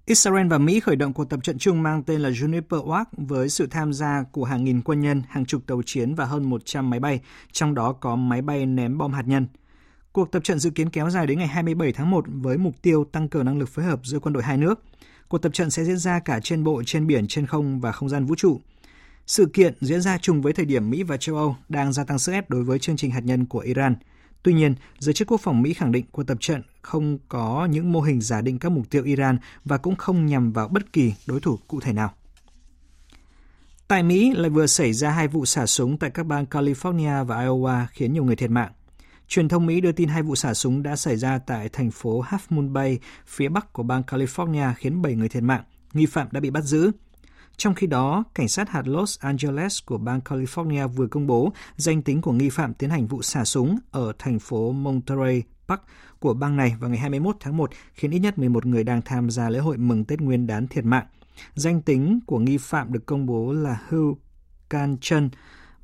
Israel và Mỹ khởi động cuộc tập trận chung mang tên là Juniper Watch với sự tham gia của hàng nghìn quân nhân, hàng chục tàu chiến và hơn 100 máy bay, trong đó có máy bay ném bom hạt nhân – Cuộc tập trận dự kiến kéo dài đến ngày 27 tháng 1 với mục tiêu tăng cường năng lực phối hợp giữa quân đội hai nước. Cuộc tập trận sẽ diễn ra cả trên bộ, trên biển, trên không và không gian vũ trụ. Sự kiện diễn ra chung với thời điểm Mỹ và châu Âu đang gia tăng sức ép đối với chương trình hạt nhân của Iran. Tuy nhiên, giới chức quốc phòng Mỹ khẳng định cuộc tập trận không có những mô hình giả định các mục tiêu Iran và cũng không nhằm vào bất kỳ đối thủ cụ thể nào. Tại Mỹ lại vừa xảy ra hai vụ xả súng tại các bang California và Iowa khiến nhiều người thiệt mạng. Truyền thông Mỹ đưa tin hai vụ xả súng đã xảy ra tại thành phố Half Moon Bay, phía bắc của bang California khiến 7 người thiệt mạng. Nghi phạm đã bị bắt giữ. Trong khi đó, cảnh sát hạt Los Angeles của bang California vừa công bố danh tính của nghi phạm tiến hành vụ xả súng ở thành phố Monterey Park của bang này vào ngày 21 tháng 1, khiến ít nhất 11 người đang tham gia lễ hội mừng Tết Nguyên đán thiệt mạng. Danh tính của nghi phạm được công bố là Hugh Kanchan,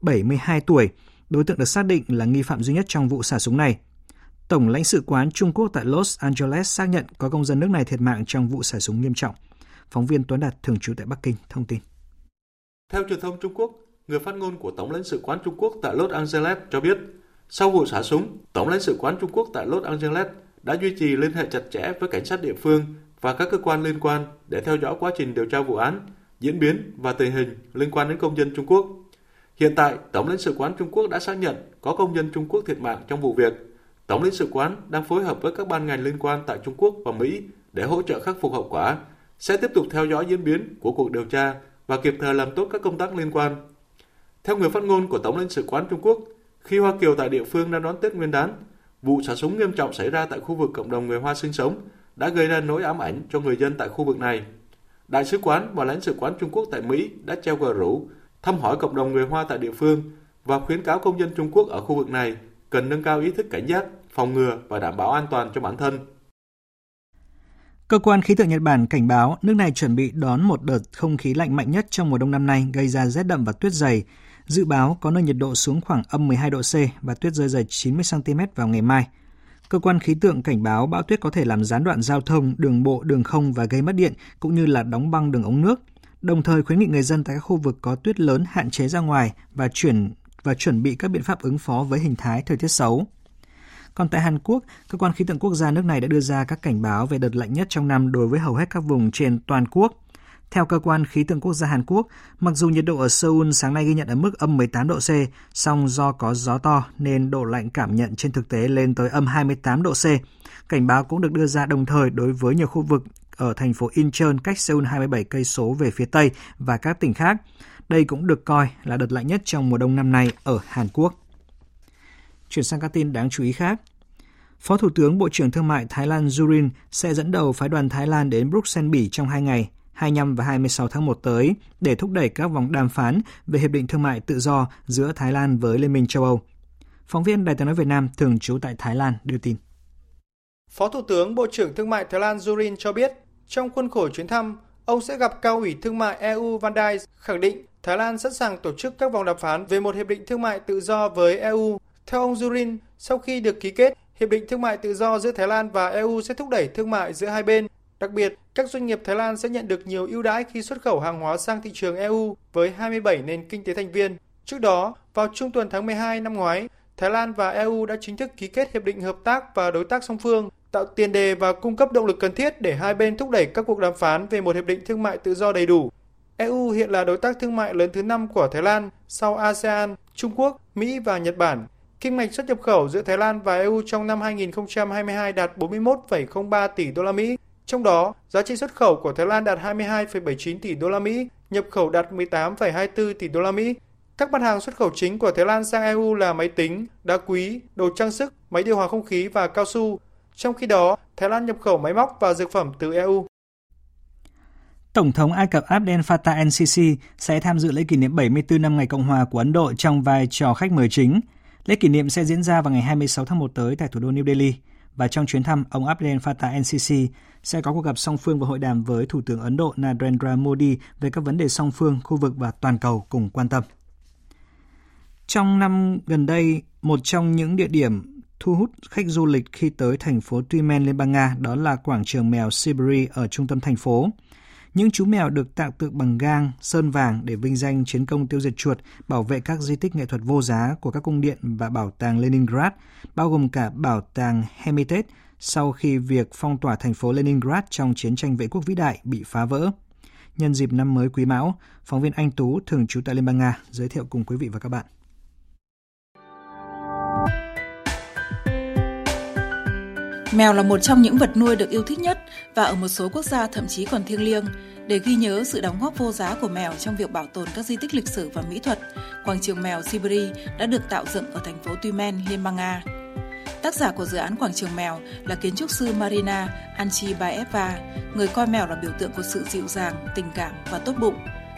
72 tuổi, Đối tượng được xác định là nghi phạm duy nhất trong vụ xả súng này. Tổng lãnh sự quán Trung Quốc tại Los Angeles xác nhận có công dân nước này thiệt mạng trong vụ xả súng nghiêm trọng. Phóng viên Tuấn Đạt thường trú tại Bắc Kinh thông tin. Theo truyền thông Trung Quốc, người phát ngôn của Tổng lãnh sự quán Trung Quốc tại Los Angeles cho biết, sau vụ xả súng, Tổng lãnh sự quán Trung Quốc tại Los Angeles đã duy trì liên hệ chặt chẽ với cảnh sát địa phương và các cơ quan liên quan để theo dõi quá trình điều tra vụ án, diễn biến và tình hình liên quan đến công dân Trung Quốc. Hiện tại, Tổng lãnh sự quán Trung Quốc đã xác nhận có công nhân Trung Quốc thiệt mạng trong vụ việc. Tổng lãnh sự quán đang phối hợp với các ban ngành liên quan tại Trung Quốc và Mỹ để hỗ trợ khắc phục hậu quả, sẽ tiếp tục theo dõi diễn biến của cuộc điều tra và kịp thời làm tốt các công tác liên quan. Theo người phát ngôn của Tổng lãnh sự quán Trung Quốc, khi Hoa Kiều tại địa phương đang đón Tết Nguyên đán, vụ xả súng nghiêm trọng xảy ra tại khu vực cộng đồng người Hoa sinh sống đã gây ra nỗi ám ảnh cho người dân tại khu vực này. Đại sứ quán và lãnh sự quán Trung Quốc tại Mỹ đã treo cờ rủ thăm hỏi cộng đồng người Hoa tại địa phương và khuyến cáo công dân Trung Quốc ở khu vực này cần nâng cao ý thức cảnh giác, phòng ngừa và đảm bảo an toàn cho bản thân. Cơ quan khí tượng Nhật Bản cảnh báo nước này chuẩn bị đón một đợt không khí lạnh mạnh nhất trong mùa đông năm nay gây ra rét đậm và tuyết dày. Dự báo có nơi nhiệt độ xuống khoảng âm 12 độ C và tuyết rơi dày 90 cm vào ngày mai. Cơ quan khí tượng cảnh báo bão tuyết có thể làm gián đoạn giao thông, đường bộ, đường không và gây mất điện, cũng như là đóng băng đường ống nước. Đồng thời khuyến nghị người dân tại các khu vực có tuyết lớn hạn chế ra ngoài và chuyển và chuẩn bị các biện pháp ứng phó với hình thái thời tiết xấu. Còn tại Hàn Quốc, cơ quan khí tượng quốc gia nước này đã đưa ra các cảnh báo về đợt lạnh nhất trong năm đối với hầu hết các vùng trên toàn quốc. Theo cơ quan khí tượng quốc gia Hàn Quốc, mặc dù nhiệt độ ở Seoul sáng nay ghi nhận ở mức âm 18 độ C, song do có gió to nên độ lạnh cảm nhận trên thực tế lên tới âm 28 độ C. Cảnh báo cũng được đưa ra đồng thời đối với nhiều khu vực ở thành phố Incheon cách Seoul 27 cây số về phía tây và các tỉnh khác. Đây cũng được coi là đợt lạnh nhất trong mùa đông năm nay ở Hàn Quốc. Chuyển sang các tin đáng chú ý khác. Phó Thủ tướng Bộ trưởng Thương mại Thái Lan Jurin sẽ dẫn đầu phái đoàn Thái Lan đến Bruxelles, Bỉ trong hai ngày 25 và 26 tháng 1 tới để thúc đẩy các vòng đàm phán về Hiệp định Thương mại Tự do giữa Thái Lan với Liên minh châu Âu. Phóng viên Đài tiếng nói Việt Nam thường trú tại Thái Lan đưa tin. Phó Thủ tướng Bộ trưởng Thương mại Thái Lan Jurin cho biết, trong khuôn khổ chuyến thăm, ông sẽ gặp cao ủy thương mại EU Van Dijk, khẳng định Thái Lan sẵn sàng tổ chức các vòng đàm phán về một hiệp định thương mại tự do với EU. Theo ông Zurin, sau khi được ký kết, hiệp định thương mại tự do giữa Thái Lan và EU sẽ thúc đẩy thương mại giữa hai bên, Đặc biệt, các doanh nghiệp Thái Lan sẽ nhận được nhiều ưu đãi khi xuất khẩu hàng hóa sang thị trường EU với 27 nền kinh tế thành viên. Trước đó, vào trung tuần tháng 12 năm ngoái, Thái Lan và EU đã chính thức ký kết hiệp định hợp tác và đối tác song phương, tạo tiền đề và cung cấp động lực cần thiết để hai bên thúc đẩy các cuộc đàm phán về một hiệp định thương mại tự do đầy đủ. EU hiện là đối tác thương mại lớn thứ năm của Thái Lan sau ASEAN, Trung Quốc, Mỹ và Nhật Bản. Kim ngạch xuất nhập khẩu giữa Thái Lan và EU trong năm 2022 đạt 41,03 tỷ đô la Mỹ, trong đó, giá trị xuất khẩu của Thái Lan đạt 22,79 tỷ đô la Mỹ, nhập khẩu đạt 18,24 tỷ đô la Mỹ. Các mặt hàng xuất khẩu chính của Thái Lan sang EU là máy tính, đá quý, đồ trang sức, máy điều hòa không khí và cao su. Trong khi đó, Thái Lan nhập khẩu máy móc và dược phẩm từ EU. Tổng thống Ai Cập Abdel Fattah el-Sisi sẽ tham dự lễ kỷ niệm 74 năm ngày Cộng hòa của Ấn Độ trong vai trò khách mời chính. Lễ kỷ niệm sẽ diễn ra vào ngày 26 tháng 1 tới tại thủ đô New Delhi. Và trong chuyến thăm, ông Abdel Fattah el-Sisi sẽ có cuộc gặp song phương và hội đàm với Thủ tướng Ấn Độ Narendra Modi về các vấn đề song phương, khu vực và toàn cầu cùng quan tâm. Trong năm gần đây, một trong những địa điểm thu hút khách du lịch khi tới thành phố Tuy Men, Liên bang Nga đó là quảng trường mèo Siberia ở trung tâm thành phố. Những chú mèo được tạo tượng bằng gang, sơn vàng để vinh danh chiến công tiêu diệt chuột, bảo vệ các di tích nghệ thuật vô giá của các cung điện và bảo tàng Leningrad, bao gồm cả bảo tàng Hermitage sau khi việc phong tỏa thành phố Leningrad trong chiến tranh vệ quốc vĩ đại bị phá vỡ. Nhân dịp năm mới Quý Mão, phóng viên Anh Tú thường trú tại Liên bang Nga giới thiệu cùng quý vị và các bạn. Mèo là một trong những vật nuôi được yêu thích nhất và ở một số quốc gia thậm chí còn thiêng liêng. Để ghi nhớ sự đóng góp vô giá của mèo trong việc bảo tồn các di tích lịch sử và mỹ thuật, quảng trường mèo Siberia đã được tạo dựng ở thành phố Tuymen, Liên bang Nga. Tác giả của dự án quảng trường mèo là kiến trúc sư Marina Anchibaeva, người coi mèo là biểu tượng của sự dịu dàng, tình cảm và tốt bụng.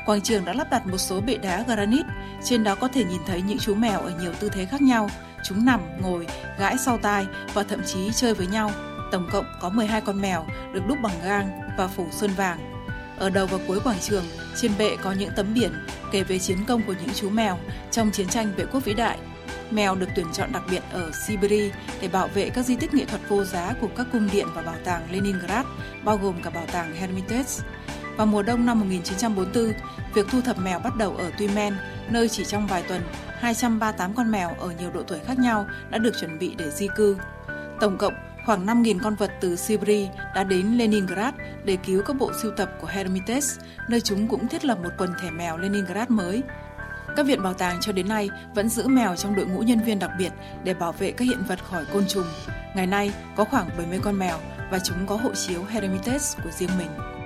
Quảng trường đã lắp đặt một số bệ đá granite, trên đó có thể nhìn thấy những chú mèo ở nhiều tư thế khác nhau. Chúng nằm, ngồi, gãi sau tai và thậm chí chơi với nhau. Tổng cộng có 12 con mèo được đúc bằng gang và phủ sơn vàng. Ở đầu và cuối quảng trường, trên bệ có những tấm biển kể về chiến công của những chú mèo trong chiến tranh vệ quốc vĩ đại Mèo được tuyển chọn đặc biệt ở Siberia để bảo vệ các di tích nghệ thuật vô giá của các cung điện và bảo tàng Leningrad, bao gồm cả bảo tàng Hermitage. Vào mùa đông năm 1944, việc thu thập mèo bắt đầu ở Tyumen, nơi chỉ trong vài tuần, 238 con mèo ở nhiều độ tuổi khác nhau đã được chuẩn bị để di cư. Tổng cộng, khoảng 5.000 con vật từ Siberia đã đến Leningrad để cứu các bộ sưu tập của Hermitage, nơi chúng cũng thiết lập một quần thể mèo Leningrad mới. Các viện bảo tàng cho đến nay vẫn giữ mèo trong đội ngũ nhân viên đặc biệt để bảo vệ các hiện vật khỏi côn trùng. Ngày nay có khoảng 70 con mèo và chúng có hộ chiếu Hermitage của riêng mình.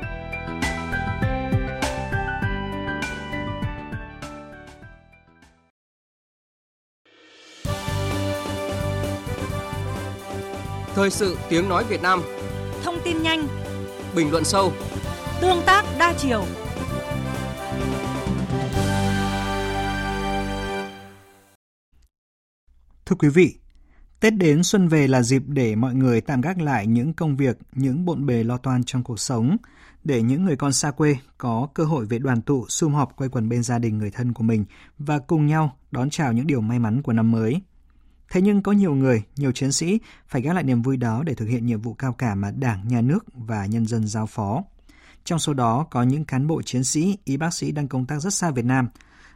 Thời sự tiếng nói Việt Nam. Thông tin nhanh. Bình luận sâu. Tương tác đa chiều. Thưa quý vị, Tết đến xuân về là dịp để mọi người tạm gác lại những công việc, những bộn bề lo toan trong cuộc sống, để những người con xa quê có cơ hội về đoàn tụ, sum họp quay quần bên gia đình người thân của mình và cùng nhau đón chào những điều may mắn của năm mới. Thế nhưng có nhiều người, nhiều chiến sĩ phải gác lại niềm vui đó để thực hiện nhiệm vụ cao cả mà Đảng, Nhà nước và nhân dân giao phó. Trong số đó có những cán bộ chiến sĩ, y bác sĩ đang công tác rất xa Việt Nam.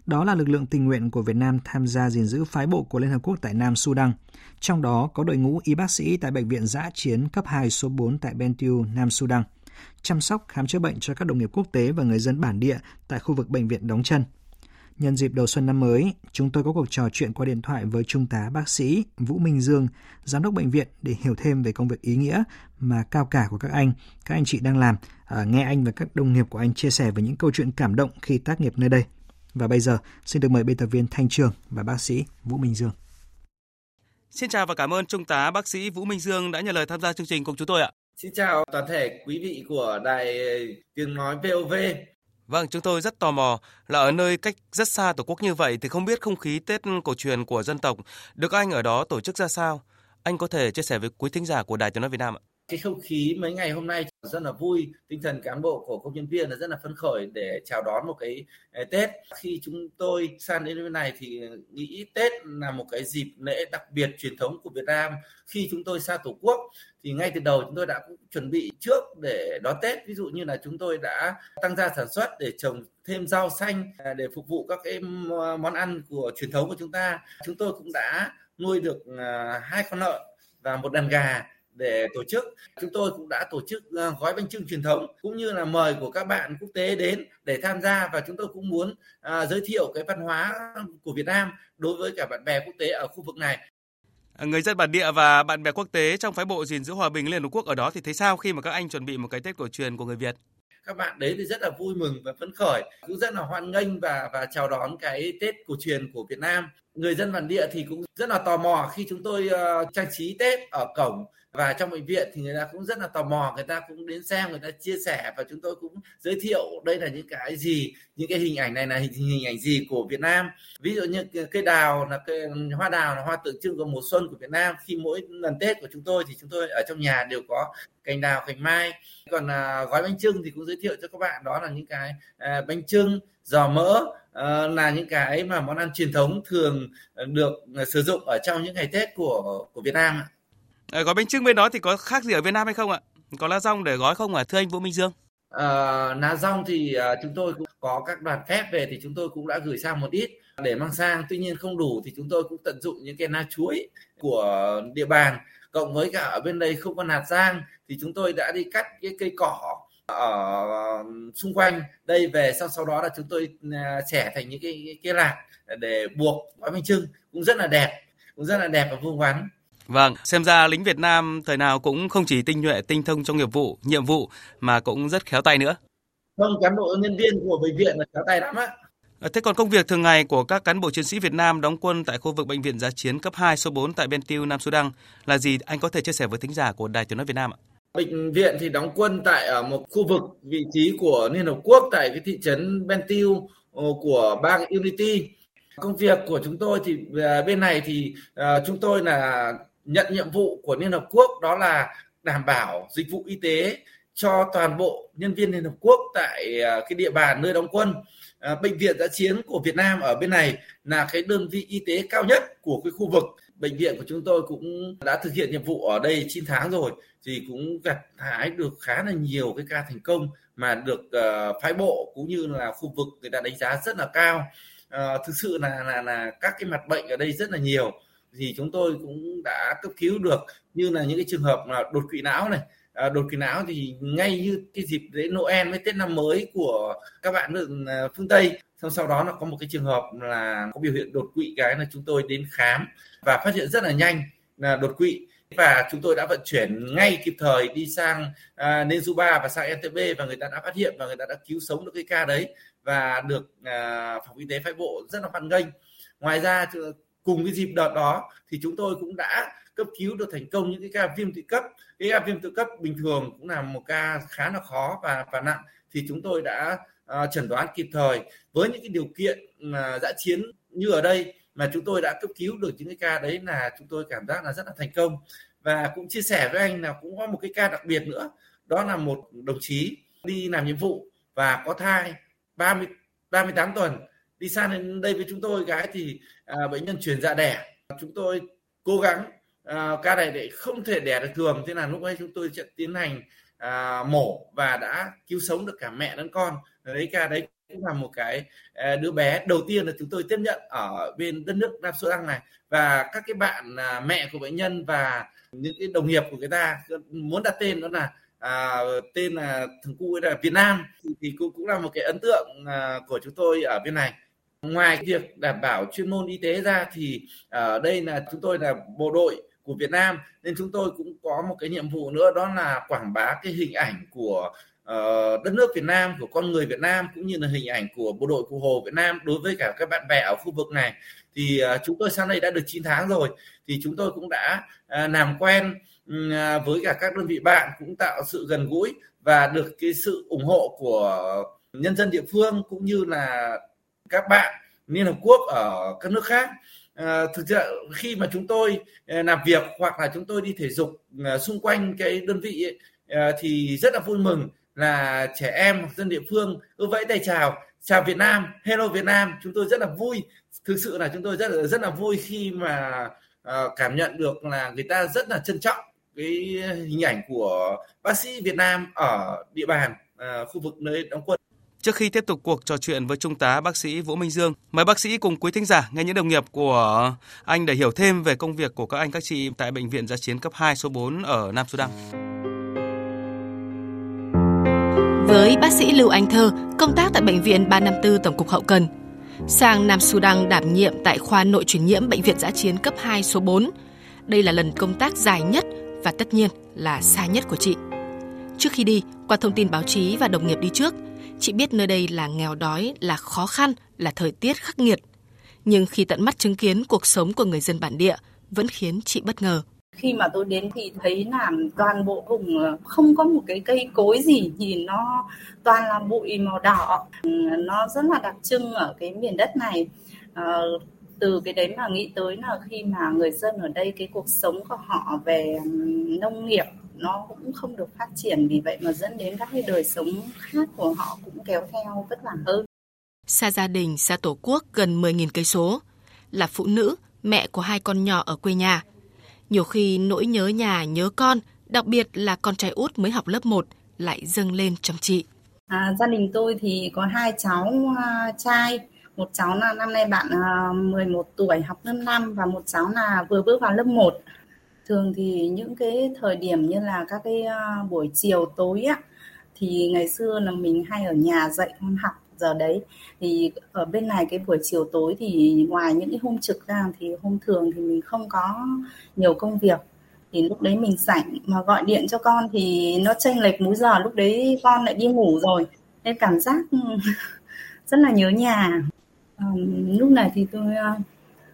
Đó là lực lượng tình nguyện của Việt Nam tham gia gìn giữ phái bộ của Liên Hợp Quốc tại Nam Sudan. Trong đó có đội ngũ y bác sĩ tại Bệnh viện Giã Chiến cấp 2 số 4 tại Bentiu, Nam Sudan, chăm sóc khám chữa bệnh cho các đồng nghiệp quốc tế và người dân bản địa tại khu vực bệnh viện đóng chân. Nhân dịp đầu xuân năm mới, chúng tôi có cuộc trò chuyện qua điện thoại với Trung tá bác sĩ Vũ Minh Dương, giám đốc bệnh viện để hiểu thêm về công việc ý nghĩa mà cao cả của các anh, các anh chị đang làm. À, nghe anh và các đồng nghiệp của anh chia sẻ về những câu chuyện cảm động khi tác nghiệp nơi đây. Và bây giờ, xin được mời biên tập viên Thanh Trường và bác sĩ Vũ Minh Dương. Xin chào và cảm ơn Trung tá bác sĩ Vũ Minh Dương đã nhận lời tham gia chương trình cùng chúng tôi ạ. Xin chào toàn thể quý vị của đài tiếng nói VOV. Vâng, chúng tôi rất tò mò là ở nơi cách rất xa Tổ quốc như vậy thì không biết không khí Tết cổ truyền của dân tộc được anh ở đó tổ chức ra sao? Anh có thể chia sẻ với quý thính giả của Đài Tiếng nói Việt Nam ạ? Cái không khí mấy ngày hôm nay rất là vui, tinh thần cán bộ của công nhân viên là rất là phấn khởi để chào đón một cái ờ, Tết. Khi chúng tôi sang đến nơi này thì nghĩ Tết là một cái dịp lễ đặc biệt truyền thống của Việt Nam. Khi chúng tôi xa Tổ quốc thì ngay từ đầu chúng tôi đã chuẩn bị trước để đón Tết. Ví dụ như là chúng tôi đã tăng gia sản xuất để trồng thêm rau xanh à, để phục vụ các cái ờ, món ăn của truyền thống của chúng ta. Chúng tôi cũng đã nuôi được à, hai con lợn và một đàn gà để tổ chức. Chúng tôi cũng đã tổ chức à, gói bánh trưng truyền thống cũng như là mời của các bạn quốc tế đến để tham gia và chúng tôi cũng muốn uh, giới thiệu cái văn hóa của Việt Nam đối với cả bạn bè quốc tế ở khu vực này. Người dân bản địa và bạn bè quốc tế trong phái bộ gìn giữ hòa bình Liên Hợp Quốc ở đó thì thấy sao khi mà các anh chuẩn bị một cái Tết cổ truyền của người Việt? các bạn đấy thì rất là vui mừng và phấn khởi cũng rất là hoan nghênh và và chào đón cái Tết cổ truyền của Việt Nam người dân bản địa thì cũng rất là tò mò khi chúng tôi uh, trang trí Tết ở cổng và trong bệnh viện thì người ta cũng rất là tò mò người ta cũng đến xem người ta chia sẻ và chúng tôi cũng giới thiệu đây là những cái gì những cái hình ảnh này là hình, hình ảnh gì của Việt Nam. Ví dụ như cây đào là cây hoa đào là hoa tượng trưng của mùa xuân của Việt Nam. Khi mỗi lần Tết của chúng tôi thì chúng tôi ở trong nhà đều có cành đào cành mai. Còn à, gói bánh trưng thì cũng giới thiệu cho các bạn đó là những cái à, bánh trưng giò mỡ à, là những cái mà món ăn truyền thống thường được à, sử dụng ở trong những ngày Tết của của Việt Nam ạ. À, gói bánh trưng bên đó thì có khác gì ở Việt Nam hay không ạ? Có lá rong để gói không ạ? Thưa anh Vũ Minh Dương. À, lá rong thì à, chúng tôi cũng có các đoàn phép về thì chúng tôi cũng đã gửi sang một ít để mang sang. Tuy nhiên không đủ thì chúng tôi cũng tận dụng những cái lá chuối của địa bàn cộng với cả ở bên đây không có hạt giang thì chúng tôi đã đi cắt cái cây cỏ ở xung quanh đây về sau sau đó là chúng tôi xẻ thành những cái cái, cái lạc để buộc gói bánh trưng cũng rất là đẹp cũng rất là đẹp và vuông vắn Vâng, xem ra lính Việt Nam thời nào cũng không chỉ tinh nhuệ, tinh thông trong nghiệp vụ, nhiệm vụ mà cũng rất khéo tay nữa. Vâng, cán bộ nhân viên của bệnh viện là khéo tay lắm á. Ờ, thế còn công việc thường ngày của các cán bộ chiến sĩ Việt Nam đóng quân tại khu vực bệnh viện giá chiến cấp 2 số 4 tại Bentiu, Nam Sudan là gì? Anh có thể chia sẻ với thính giả của Đài Tiếng nói Việt Nam ạ? Bệnh viện thì đóng quân tại ở một khu vực vị trí của Liên Hợp Quốc tại cái thị trấn Bentiu ờ, của bang Unity. Công việc của chúng tôi thì bên này thì chúng tôi là nhận nhiệm vụ của Liên Hợp Quốc đó là đảm bảo dịch vụ y tế cho toàn bộ nhân viên Liên Hợp Quốc tại à, cái địa bàn nơi đóng quân. À, bệnh viện giã chiến của Việt Nam ở bên này là cái đơn vị y tế cao nhất của cái khu vực. Bệnh viện của chúng tôi cũng đã thực hiện nhiệm vụ ở đây 9 tháng rồi thì cũng gặt hái được khá là nhiều cái ca thành công mà được uh, phái bộ cũng như là khu vực người ta đánh giá rất là cao. Uh, thực sự là là là các cái mặt bệnh ở đây rất là nhiều thì chúng tôi cũng đã cấp cứu được. Như là những cái trường hợp là đột quỵ não này. À, đột quỵ não thì ngay như cái dịp lễ Noel với Tết năm mới của các bạn ở à, phương Tây. Xong sau đó là có một cái trường hợp là có biểu hiện đột quỵ cái là chúng tôi đến khám và phát hiện rất là nhanh là đột quỵ. Và chúng tôi đã vận chuyển ngay kịp thời đi sang à, Nezuba và sang NTB và người ta đã phát hiện và người ta đã cứu sống được cái ca đấy và được à, phòng y tế phái bộ rất là hoan nghênh. Ngoài ra cùng cái dịp đợt đó thì chúng tôi cũng đã cấp cứu được thành công những cái ca viêm tự cấp. Cái ca viêm tự cấp bình thường cũng là một ca khá là khó và và nặng thì chúng tôi đã uh, chẩn đoán kịp thời. Với những cái điều kiện ờ, uh, dã chiến như ở đây mà chúng tôi đã cấp cứu được những cái ca đấy là chúng tôi cảm giác là rất là thành công. Và cũng chia sẻ với anh là cũng có một cái ca đặc biệt nữa đó là một đồng chí đi làm nhiệm vụ và có thai 30 38 tuần đi sang đến đây với chúng tôi cái thì à, bệnh nhân chuyển dạ đẻ. Chúng tôi cố gắng à, ca này để không thể đẻ được thường. Thế là lúc ấy chúng tôi sẽ tiến hành à, mổ và đã cứu sống được cả mẹ lẫn con. Đấy ca đấy cũng là một cái à, đứa bé đầu tiên là chúng tôi tiếp nhận ở bên đất nước Nam Sudan này. Và các cái bạn à, mẹ của bệnh nhân và những cái đồng nghiệp của người ta muốn đặt tên đó là à, tên là thằng cu ấy là Việt Nam. Thì, thì cũng cũng là một cái ấn tượng à, của chúng tôi ở bên này ngoài việc đảm bảo chuyên môn y tế ra thì ở đây là chúng tôi là bộ đội của Việt Nam nên chúng tôi cũng có một cái nhiệm vụ nữa đó là quảng bá cái hình ảnh của uh, đất nước Việt Nam của con người Việt Nam cũng như là hình ảnh của bộ đội cụ Hồ Việt Nam đối với cả các bạn bè ở khu vực này. Thì uh, chúng tôi sang đây đã được 9 tháng rồi thì chúng tôi cũng đã uh, làm quen uh, với cả các đơn vị bạn cũng tạo sự gần gũi và được cái sự ủng hộ của nhân dân địa phương cũng như là các bạn Liên Hợp Quốc ở các nước khác. À, thực ra khi mà chúng tôi ờ, làm việc hoặc là chúng tôi đi thể dục ờ, xung quanh cái đơn vị ấy, thì rất là vui mừng là trẻ em dân địa phương ưu vẫy tay chào chào Việt Nam hello Việt Nam. Chúng tôi rất là vui. Thực sự là chúng tôi rất là rất là vui khi mà cảm nhận được là người ta rất là trân trọng cái hình ảnh của bác sĩ Việt Nam ở địa bàn khu vực nơi đóng quân. Trước khi tiếp tục cuộc trò chuyện với Trung tá bác sĩ Vũ Minh Dương, mời bác sĩ cùng quý thính giả nghe những đồng nghiệp của anh để hiểu thêm về công việc của các anh các chị tại Bệnh viện Giã chiến cấp 2 số 4 ở Nam Sudan. Với bác sĩ Lưu Anh Thơ, công tác tại Bệnh viện 354 Tổng cục Hậu Cần, sang Nam Sudan đảm nhiệm tại khoa nội truyền nhiễm Bệnh viện Giã chiến cấp 2 số 4. Đây là lần công tác dài nhất và tất nhiên là xa nhất của chị. Trước khi đi, qua thông tin báo chí và đồng nghiệp đi trước, chị biết nơi đây là nghèo đói, là khó khăn, là thời tiết khắc nghiệt. Nhưng khi tận mắt chứng kiến cuộc sống của người dân bản địa vẫn khiến chị bất ngờ. Khi mà tôi đến thì thấy là toàn bộ vùng ờ, không có một cái cây cối gì, nhìn nó toàn là bụi màu đỏ. Ừ, nó rất là đặc trưng ở cái miền đất này. À, từ cái đấy mà nghĩ tới là khi mà người dân ở đây cái cuộc sống của họ về nông nghiệp nó cũng không được phát triển vì vậy mà dẫn đến các cái đời sống khác của họ cũng kéo theo vất vả hơn. Xa gia đình, xa tổ quốc gần 10.000 cây số, là phụ nữ, mẹ của hai con nhỏ ở quê nhà. Nhiều khi nỗi nhớ nhà, nhớ con, đặc biệt là con trai út mới học lớp 1 lại dâng lên trong chị. À, gia đình tôi thì có hai cháu uh, trai, một cháu là năm nay bạn uh, 11 tuổi học lớp 5 và một cháu là vừa bước vào lớp 1 thường thì những cái thời điểm như là các cái uh, buổi chiều tối á thì ngày xưa là mình hay ở nhà dạy con học. Giờ đấy thì ở bên này cái buổi chiều tối thì ngoài những cái hôm trực ra thì hôm thường thì mình không có nhiều công việc. Thì lúc đấy mình rảnh mà gọi điện cho con thì nó chênh lệch múi giờ lúc đấy con lại đi ngủ rồi. Nên cảm giác ừ, rất là nhớ nhà. À, lúc này thì tôi ờ,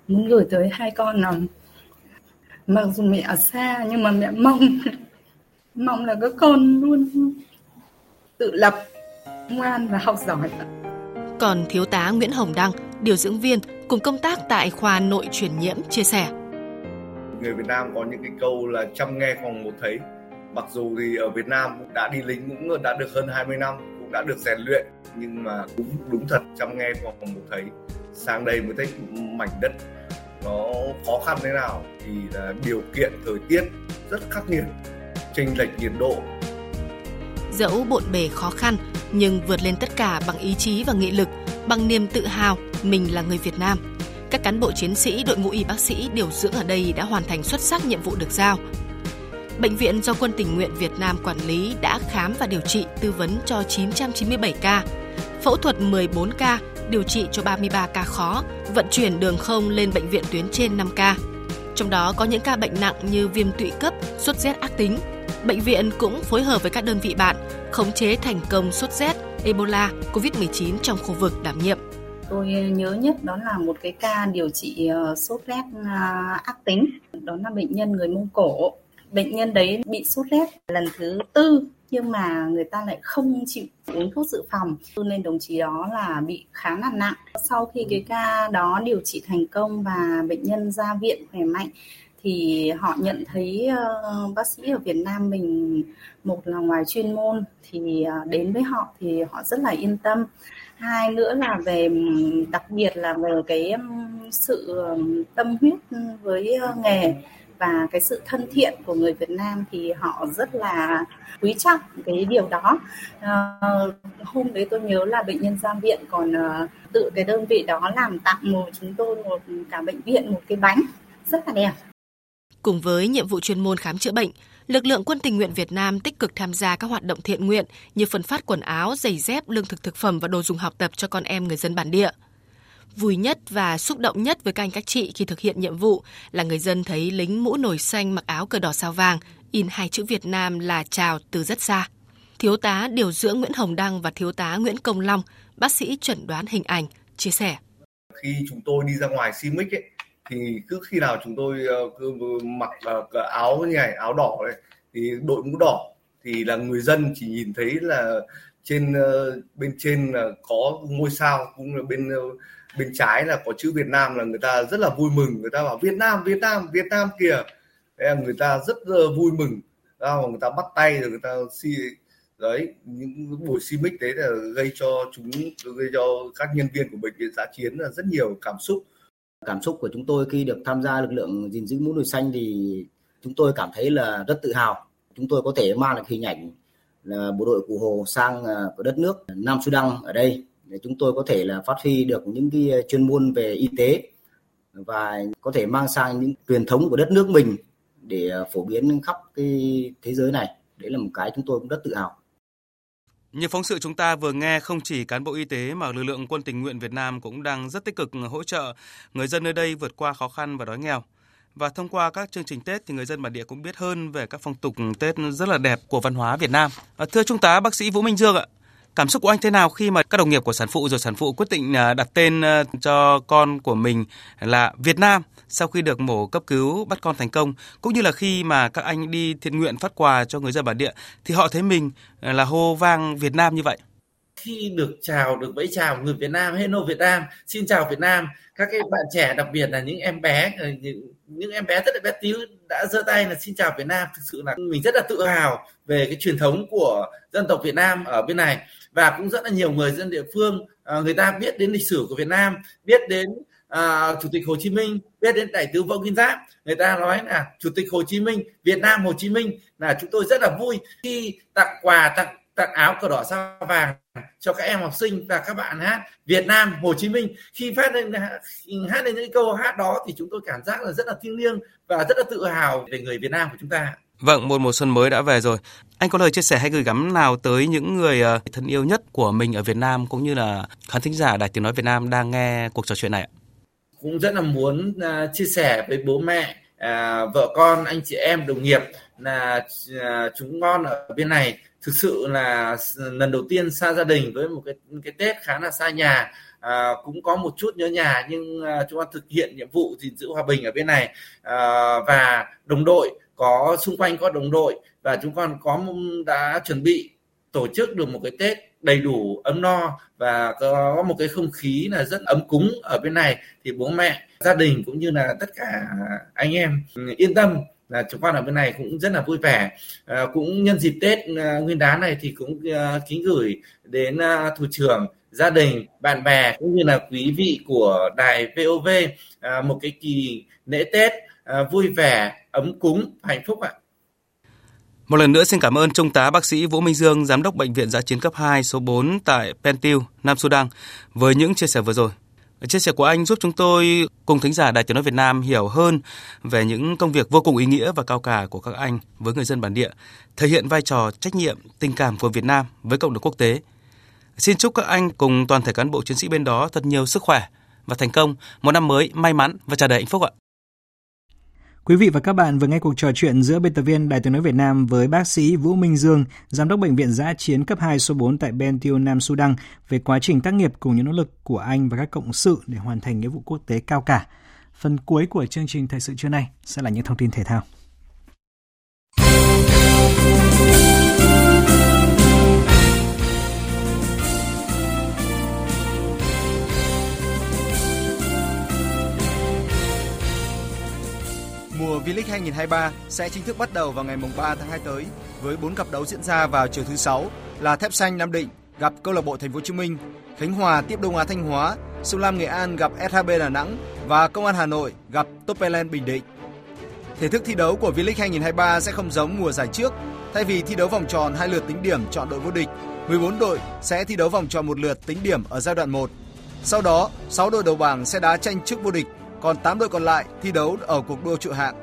muốn gửi tới hai con là mặc dù mẹ ở xa nhưng mà mẹ mong mong là các con luôn tự lập ngoan và học giỏi. Còn thiếu tá Nguyễn Hồng Đăng điều dưỡng viên cùng công tác tại khoa nội truyền nhiễm chia sẻ. Người Việt Nam có những cái câu là chăm nghe phòng một thấy. Mặc dù thì ở Việt Nam đã đi lính cũng đã được hơn 20 năm cũng đã được rèn luyện nhưng mà đúng đúng thật chăm nghe phòng một thấy. Sang đây mới thấy mảnh đất nó khó khăn thế nào thì là điều kiện thời tiết rất khắc nghiệt chênh lệch nhiệt độ. Dẫu bộn bề khó khăn nhưng vượt lên tất cả bằng ý chí và nghị lực bằng niềm tự hào mình là người Việt Nam. Các cán bộ chiến sĩ đội ngũ y bác sĩ điều dưỡng ở đây đã hoàn thành xuất sắc nhiệm vụ được giao. Bệnh viện do Quân tình nguyện Việt Nam quản lý đã khám và điều trị tư vấn cho 997 ca, phẫu thuật 14 ca, điều trị cho 33 ca khó, vận chuyển đường không lên bệnh viện tuyến trên 5 ca. Trong đó có những ca bệnh nặng như viêm tụy cấp, sốt rét ác tính. Bệnh viện cũng phối hợp với các đơn vị bạn khống chế thành công sốt rét, Ebola, COVID-19 trong khu vực đảm nhiệm. Tôi nhớ nhất đó là một cái ca điều trị ờ, sốt rét à, ác tính, đó là bệnh nhân người Mông Cổ. Bệnh nhân đấy bị sốt rét lần thứ tư nhưng mà người ta lại không chịu uống thuốc dự phòng. Nên đồng chí đó là bị khá là nặng. Sau khi cái ca đó điều trị thành công và bệnh nhân ra viện khỏe mạnh thì họ nhận thấy uh, bác sĩ ở Việt Nam mình một là ngoài chuyên môn thì uh, đến với họ thì họ rất là yên tâm. Hai nữa là về đặc biệt là về cái sự tâm huyết với ờ, nghề và cái sự thân thiện của người Việt Nam thì họ rất là quý trọng cái điều đó. À, hôm đấy tôi nhớ là bệnh nhân ra viện còn uh, tự cái đơn vị đó làm tặng một chúng tôi một cả bệnh viện một cái bánh. Rất là đẹp. Cùng với nhiệm vụ chuyên môn khám chữa bệnh lực lượng quân tình nguyện Việt Nam tích cực tham gia các hoạt động thiện nguyện như phân phát quần áo, giày dép, lương thực thực phẩm và đồ dùng học tập cho con em người dân bản địa. Vui nhất và xúc động nhất với các anh các chị khi thực hiện nhiệm vụ là người dân thấy lính mũ nổi xanh mặc áo cờ đỏ sao vàng, in hai chữ Việt Nam là chào từ rất xa. Thiếu tá điều dưỡng Nguyễn Hồng Đăng và thiếu tá Nguyễn Công Long, bác sĩ chuẩn đoán hình ảnh, chia sẻ. Khi chúng tôi đi ra ngoài CIMIC ấy, thì cứ khi nào chúng tôi ờ, cứ mặc ờ, áo như này áo đỏ này thì đội mũ đỏ thì là người dân chỉ nhìn thấy là trên ờ, bên trên là có ngôi sao cũng là bên bên trái là có chữ Việt Nam là người ta rất là vui mừng. Người ta bảo Việt Nam Việt Nam Việt Nam kìa. Thế là người ta rất là vui mừng. Đó, người ta bắt tay rồi người ta si đấy những buổi si mic đấy là gây cho chúng gây cho các nhân viên của bệnh viện giã chiến là rất nhiều cảm xúc. Cảm xúc của chúng tôi khi được tham gia lực lượng gìn giữ mũ nồi xanh thì chúng tôi cảm thấy là rất tự hào. Chúng tôi có thể mang được hình ảnh là bộ đội cụ hồ sang ờ, của đất nước Nam Sudan ở đây để chúng tôi có thể là phát huy được những cái ờ, chuyên môn về y tế và có thể mang sang những truyền thống của đất nước mình để ờ, phổ biến khắp cái thế giới này đấy là một cái chúng tôi cũng rất tự hào như phóng sự chúng ta vừa nghe, không chỉ cán bộ y tế mà lực lượng quân tình nguyện Việt Nam cũng đang rất tích cực hỗ trợ người dân nơi đây vượt qua khó khăn và đói nghèo. Và thông qua các chương trình Tết thì người dân bản địa cũng biết hơn về các phong tục Tết rất là đẹp của văn hóa Việt Nam. À, thưa Trung tá bác sĩ Vũ Minh Dương ạ, cảm xúc của anh thế nào khi mà các đồng nghiệp của sản phụ rồi sản phụ quyết định à, đặt tên à, cho con của mình là Việt Nam sau khi được mổ cấp cứu bắt con thành công? Cũng như là khi mà các anh đi thiện nguyện phát quà cho người dân bản địa thì họ thấy mình à, là hô vang Việt Nam như vậy? Khi được chào được vẫy chào người Việt Nam hello Việt Nam xin chào Việt Nam. Các cái bạn trẻ đặc biệt là những em bé ờ, những, những em bé rất là bé tí đã giơ tay là xin chào Việt Nam. Thực sự là mình rất là tự hào về cái truyền thống của dân tộc Việt Nam ở bên này và cũng rất là nhiều người dân địa phương à, người ta biết đến lịch sử của Việt Nam biết đến à, chủ tịch Hồ Chí Minh biết đến đại tướng Võ Nguyên Giáp người ta nói là chủ tịch Hồ Chí Minh Việt Nam Hồ Chí Minh là chúng tôi rất là vui khi tặng quà tặng tặng áo cờ đỏ sao vàng cho các em học sinh và các bạn hát Việt Nam Hồ Chí Minh khi phát lên hát lên những câu hát đó thì chúng tôi cảm giác là rất là thiêng liêng và rất là tự hào về người Việt Nam của chúng ta. Vâng, một mùa xuân mới đã về rồi. Anh có lời chia sẻ hay gửi gắm nào tới những người ờ, thân yêu nhất của mình ở Việt Nam cũng như là khán thính giả Đài Tiếng Nói Việt Nam đang nghe cuộc trò chuyện này ạ? Cũng rất là muốn uh, chia sẻ với bố mẹ, uh, vợ con, anh chị em, đồng nghiệp là uh, chúng con ở bên này. Thực sự là lần đầu tiên xa gia đình với một cái cái Tết khá là xa nhà. À, cũng có một chút nhớ nhà nhưng à, chúng ta thực hiện nhiệm vụ gìn giữ hòa bình ở bên này. À, và đồng đội có xung quanh có đồng đội và chúng con có đã chuẩn bị tổ chức được một cái Tết đầy đủ ấm no và có một cái không khí là rất ấm cúng ở bên này. Thì bố mẹ gia đình cũng như là tất cả anh em ừ, yên tâm là chúng con ở bên này cũng rất là vui vẻ. À, cũng nhân dịp Tết à, Nguyên đán này thì cũng à, kính gửi đến à, thủ trưởng gia đình bạn bè cũng như là quý vị của đài VOV à, một cái kỳ lễ Tết à, vui vẻ ấm cúng hạnh phúc ạ một lần nữa xin cảm ơn Trung tá bác sĩ Vũ Minh Dương, Giám đốc Bệnh viện Giã chiến cấp 2 số 4 tại Pentiu, Nam Sudan với những chia sẻ vừa rồi. Chia sẻ của anh giúp chúng tôi cùng thính giả Đài Tiếng Nói Việt Nam hiểu hơn về những công việc vô cùng ý nghĩa và cao cả của các anh với người dân bản địa, thể hiện vai trò trách nhiệm, tình cảm của Việt Nam với cộng đồng quốc tế. Xin chúc các anh cùng toàn thể cán bộ chiến sĩ bên đó thật nhiều sức khỏe và thành công, một năm mới may mắn và tràn đầy hạnh phúc ạ. Quý vị và các bạn vừa nghe cuộc trò chuyện giữa biên tập viên Đài tiếng nói Việt Nam với bác sĩ Vũ Minh Dương, giám đốc bệnh viện giã chiến cấp 2 số 4 tại Bentiu, Nam Sudan về quá trình tác nghiệp cùng những nỗ lực của anh và các cộng sự để hoàn thành nghĩa vụ quốc tế cao cả. Phần cuối của chương trình thời sự trưa nay sẽ là những thông tin thể thao. V-League 2023 sẽ chính thức bắt đầu vào ngày 3 tháng 2 tới với 4 cặp đấu diễn ra vào chiều thứ sáu là Thép Xanh Nam Định gặp câu lạc bộ Thành phố Hồ Chí Minh, Khánh Hòa tiếp Đông Á Thanh Hóa, Sông Lam Nghệ An gặp SHB Đà Nẵng và Công an Hà Nội gặp Topelen Bình Định. Thể thức thi đấu của V-League 2023 sẽ không giống mùa giải trước, thay vì thi đấu vòng tròn hai lượt tính điểm chọn đội vô địch, 14 đội sẽ thi đấu vòng tròn một lượt tính điểm ở giai đoạn 1. Sau đó, 6 đội đầu bảng sẽ đá tranh chức vô địch, còn 8 đội còn lại thi đấu ở cuộc đua trụ hạng.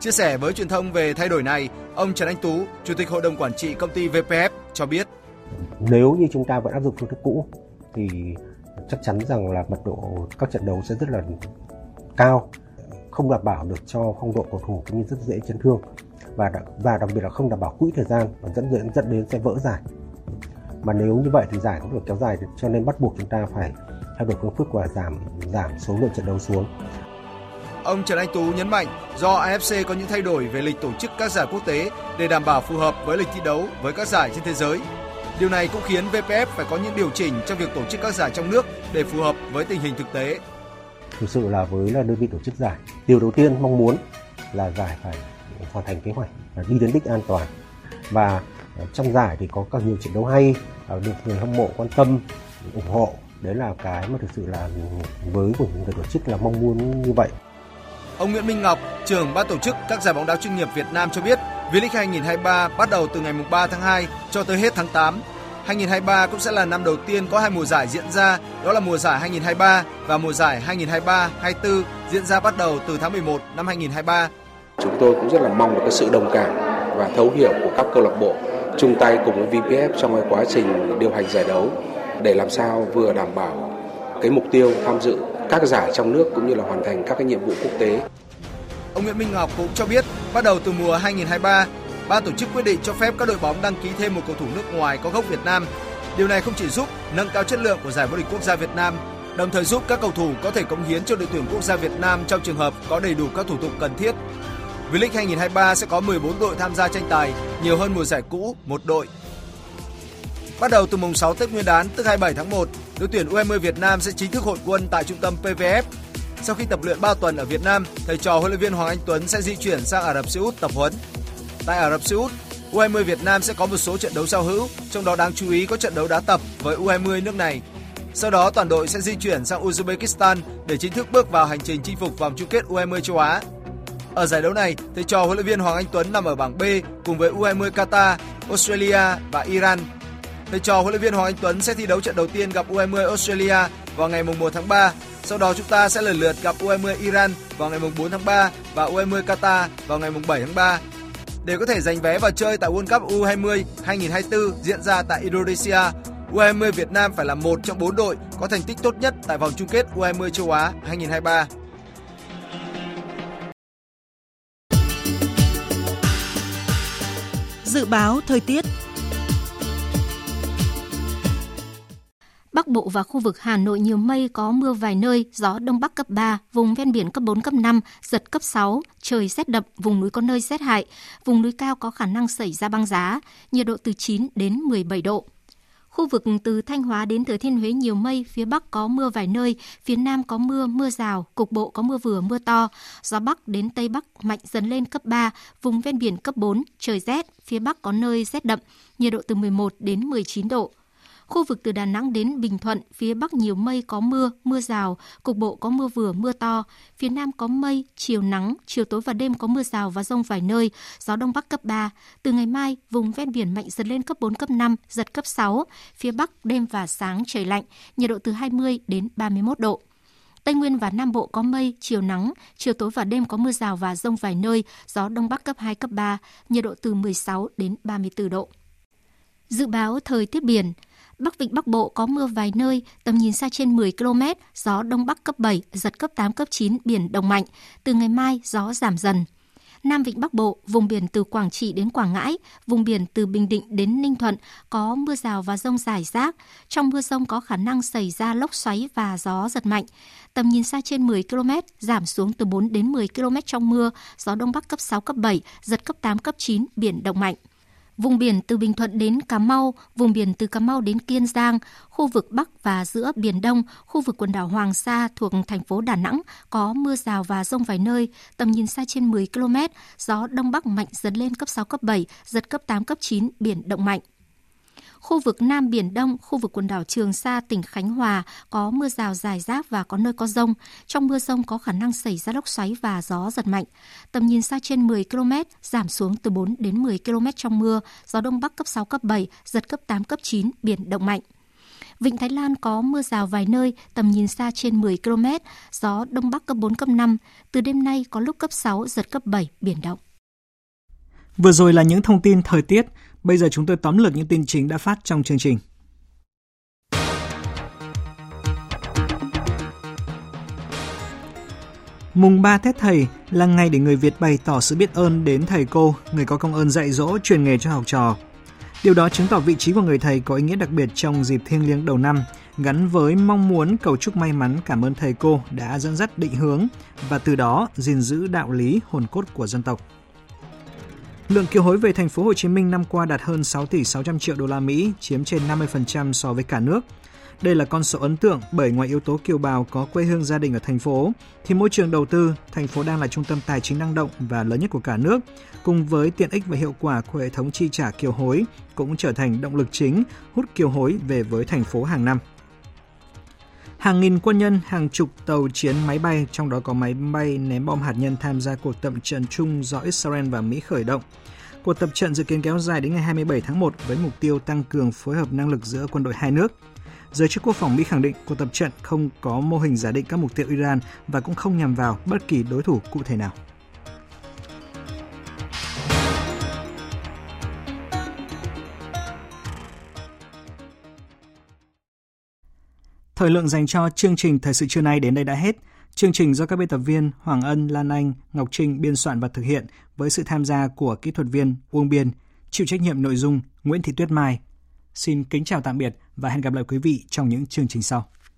Chia sẻ với truyền thông về thay đổi này, ông Trần Anh Tú, Chủ tịch Hội đồng Quản trị công ty VPF cho biết. Nếu như chúng ta vẫn áp dụng phương thức cũ thì chắc chắn rằng là mật độ các trận đấu sẽ rất là cao, không đảm bảo được cho phong độ cầu thủ cũng như rất dễ chấn thương và và đặc biệt là không đảm bảo quỹ thời gian và dẫn đến dẫn đến sẽ vỡ giải. Mà nếu như vậy thì giải cũng được kéo dài cho nên bắt buộc chúng ta phải thay đổi phương thức và giảm giảm số lượng trận đấu xuống. Ông Trần Anh Tú nhấn mạnh do AFC có những thay đổi về lịch tổ chức các giải quốc tế để đảm bảo phù hợp với lịch thi đấu với các giải trên thế giới. Điều này cũng khiến VPF phải có những điều chỉnh trong việc tổ chức các giải trong nước để phù hợp với tình hình thực tế. Thực sự là với là đơn vị tổ chức giải, điều đầu tiên mong muốn là giải phải hoàn thành kế hoạch và đi đến đích an toàn. Và ờ, trong giải thì có các nhiều trận đấu hay ờ, được người hâm mộ quan tâm, ủng hộ. Đấy là cái mà thực sự là với của người tổ chức là mong muốn như vậy. Ông Nguyễn Minh Ngọc, trưởng ban tổ chức các giải bóng đá chuyên nghiệp Việt Nam cho biết, V-League 2023 bắt đầu từ ngày 3 tháng 2 cho tới hết tháng 8. 2023 cũng sẽ là năm đầu tiên có hai mùa giải diễn ra, đó là mùa giải 2023 và mùa giải 2023-24 diễn ra bắt đầu từ tháng 11 năm 2023. Chúng tôi cũng rất là mong được cái sự đồng cảm và thấu hiểu của các câu lạc bộ chung tay cùng với VPF trong cái quá trình điều hành giải đấu để làm sao vừa đảm bảo cái mục tiêu tham dự các giải trong nước cũng như là hoàn thành các cái nhiệm vụ quốc tế. Ông Nguyễn Minh Ngọc cũng cho biết, bắt đầu từ mùa 2023, ban tổ chức quyết định cho phép các đội bóng đăng ký thêm một cầu thủ nước ngoài có gốc Việt Nam. Điều này không chỉ giúp nâng cao chất lượng của giải vô địch quốc gia Việt Nam, đồng thời giúp các cầu thủ có thể cống hiến cho đội tuyển quốc gia Việt Nam trong trường hợp có đầy đủ các thủ tục cần thiết. V-League 2023 sẽ có 14 đội tham gia tranh tài, nhiều hơn mùa giải cũ, một đội. Bắt đầu từ mùng 6 Tết Nguyên đán tức 27 tháng 1, đội tuyển U20 Việt Nam sẽ chính thức hội quân tại trung tâm PVF. Sau khi tập luyện 3 tuần ở Việt Nam, thầy trò huấn luyện viên Hoàng Anh Tuấn sẽ di chuyển sang Ả Rập Xê Út tập huấn. Tại Ả Rập Xê Út, U20 Việt Nam sẽ có một số trận đấu giao hữu, trong đó đáng chú ý có trận đấu đá tập với U20 nước này. Sau đó toàn đội sẽ di chuyển sang Uzbekistan để chính thức bước vào hành trình chinh phục vòng chung kết U20 châu Á. Ở giải đấu này, thầy trò huấn luyện viên Hoàng Anh Tuấn nằm ở bảng B cùng với U20 Qatar, Australia và Iran Thầy trò huấn luyện viên Hoàng Anh Tuấn sẽ thi đấu trận đầu tiên gặp U20 Australia vào ngày 1 tháng 3. Sau đó chúng ta sẽ lần lượt gặp U20 Iran vào ngày 4 tháng 3 và U20 Qatar vào ngày 7 tháng 3. Để có thể giành vé vào chơi tại World Cup U20 2024 diễn ra tại Indonesia, U20 Việt Nam phải là một trong bốn đội có thành tích tốt nhất tại vòng chung kết U20 châu Á 2023. Dự báo thời tiết Bắc Bộ và khu vực Hà Nội nhiều mây có mưa vài nơi, gió đông bắc cấp 3, vùng ven biển cấp 4 cấp 5, giật cấp 6, trời rét đậm, vùng núi có nơi rét hại, vùng núi cao có khả năng xảy ra băng giá, nhiệt độ từ 9 đến 17 độ. Khu vực từ Thanh Hóa đến Thừa Thiên Huế nhiều mây, phía Bắc có mưa vài nơi, phía Nam có mưa, mưa rào, cục bộ có mưa vừa, mưa to. Gió Bắc đến Tây Bắc mạnh dần lên cấp 3, vùng ven biển cấp 4, trời rét, phía Bắc có nơi rét đậm, nhiệt độ từ 11 đến 19 độ. Khu vực từ Đà Nẵng đến Bình Thuận, phía Bắc nhiều mây có mưa, mưa rào, cục bộ có mưa vừa, mưa to. Phía Nam có mây, chiều nắng, chiều tối và đêm có mưa rào và rông vài nơi, gió Đông Bắc cấp 3. Từ ngày mai, vùng ven biển mạnh dần lên cấp 4, cấp 5, giật cấp 6. Phía Bắc đêm và sáng trời lạnh, nhiệt độ từ 20 đến 31 độ. Tây Nguyên và Nam Bộ có mây, chiều nắng, chiều tối và đêm có mưa rào và rông vài nơi, gió Đông Bắc cấp 2, cấp 3, nhiệt độ từ 16 đến 34 độ. Dự báo thời tiết biển, Bắc Vịnh Bắc Bộ có mưa vài nơi, tầm nhìn xa trên 10 km, gió Đông Bắc cấp 7, giật cấp 8, cấp 9, biển động mạnh. Từ ngày mai, gió giảm dần. Nam Vịnh Bắc Bộ, vùng biển từ Quảng Trị đến Quảng Ngãi, vùng biển từ Bình Định đến Ninh Thuận có mưa rào và rông rải rác. Trong mưa rông có khả năng xảy ra lốc xoáy và gió giật mạnh. Tầm nhìn xa trên 10 km, giảm xuống từ 4 đến 10 km trong mưa, gió Đông Bắc cấp 6, cấp 7, giật cấp 8, cấp 9, biển động mạnh. Vùng biển từ Bình Thuận đến Cà Mau, vùng biển từ Cà Mau đến Kiên Giang, khu vực Bắc và giữa Biển Đông, khu vực quần đảo Hoàng Sa thuộc thành phố Đà Nẵng có mưa rào và rông vài nơi, tầm nhìn xa trên 10 km, gió Đông Bắc mạnh dần lên cấp 6, cấp 7, giật cấp 8, cấp 9, biển động mạnh. Khu vực Nam Biển Đông, khu vực quần đảo Trường Sa, tỉnh Khánh Hòa có mưa rào dài rác và có nơi có rông. Trong mưa rông có khả năng xảy ra lốc xoáy và gió giật mạnh. Tầm nhìn xa trên 10 km, giảm xuống từ 4 đến 10 km trong mưa, gió Đông Bắc cấp 6, cấp 7, giật cấp 8, cấp 9, biển động mạnh. Vịnh Thái Lan có mưa rào vài nơi, tầm nhìn xa trên 10 km, gió Đông Bắc cấp 4, cấp 5. Từ đêm nay có lúc cấp 6, giật cấp 7, biển động. Vừa rồi là những thông tin thời tiết. Bây giờ chúng tôi tóm lược những tin chính đã phát trong chương trình. Mùng 3 Tết Thầy là ngày để người Việt bày tỏ sự biết ơn đến thầy cô, người có công ơn dạy dỗ, truyền nghề cho học trò. Điều đó chứng tỏ vị trí của người thầy có ý nghĩa đặc biệt trong dịp thiêng liêng đầu năm, gắn với mong muốn cầu chúc may mắn cảm ơn thầy cô đã dẫn dắt định hướng và từ đó gìn giữ đạo lý hồn cốt của dân tộc. Lượng kiều hối về thành phố Hồ Chí Minh năm qua đạt hơn 6 tỷ 600 triệu đô la Mỹ, chiếm trên 50% so với cả nước. Đây là con số ấn tượng bởi ngoài yếu tố kiều bào có quê hương gia đình ở thành phố, thì môi trường đầu tư, thành phố đang là trung tâm tài chính năng động và lớn nhất của cả nước, cùng với tiện ích và hiệu quả của hệ thống chi trả kiều hối cũng trở thành động lực chính hút kiều hối về với thành phố hàng năm. Hàng nghìn quân nhân, hàng chục tàu chiến máy bay, trong đó có máy bay ném bom hạt nhân tham gia cuộc tập trận chung do Israel và Mỹ khởi động. Cuộc tập trận dự kiến kéo dài đến ngày 27 tháng 1 với mục tiêu tăng cường phối hợp năng lực giữa quân đội hai nước. Giới chức quốc phòng Mỹ khẳng định cuộc tập trận không có mô hình giả định các mục tiêu Iran và cũng không nhằm vào bất kỳ đối thủ cụ thể nào. Thời lượng dành cho chương trình Thời sự trưa nay đến đây đã hết. Chương trình do các biên tập viên Hoàng Ân, Lan Anh, Ngọc Trinh biên soạn và thực hiện với sự tham gia của kỹ thuật viên Uông Biên, chịu trách nhiệm nội dung Nguyễn Thị Tuyết Mai. Xin kính chào tạm biệt và hẹn gặp lại quý vị trong những chương trình sau.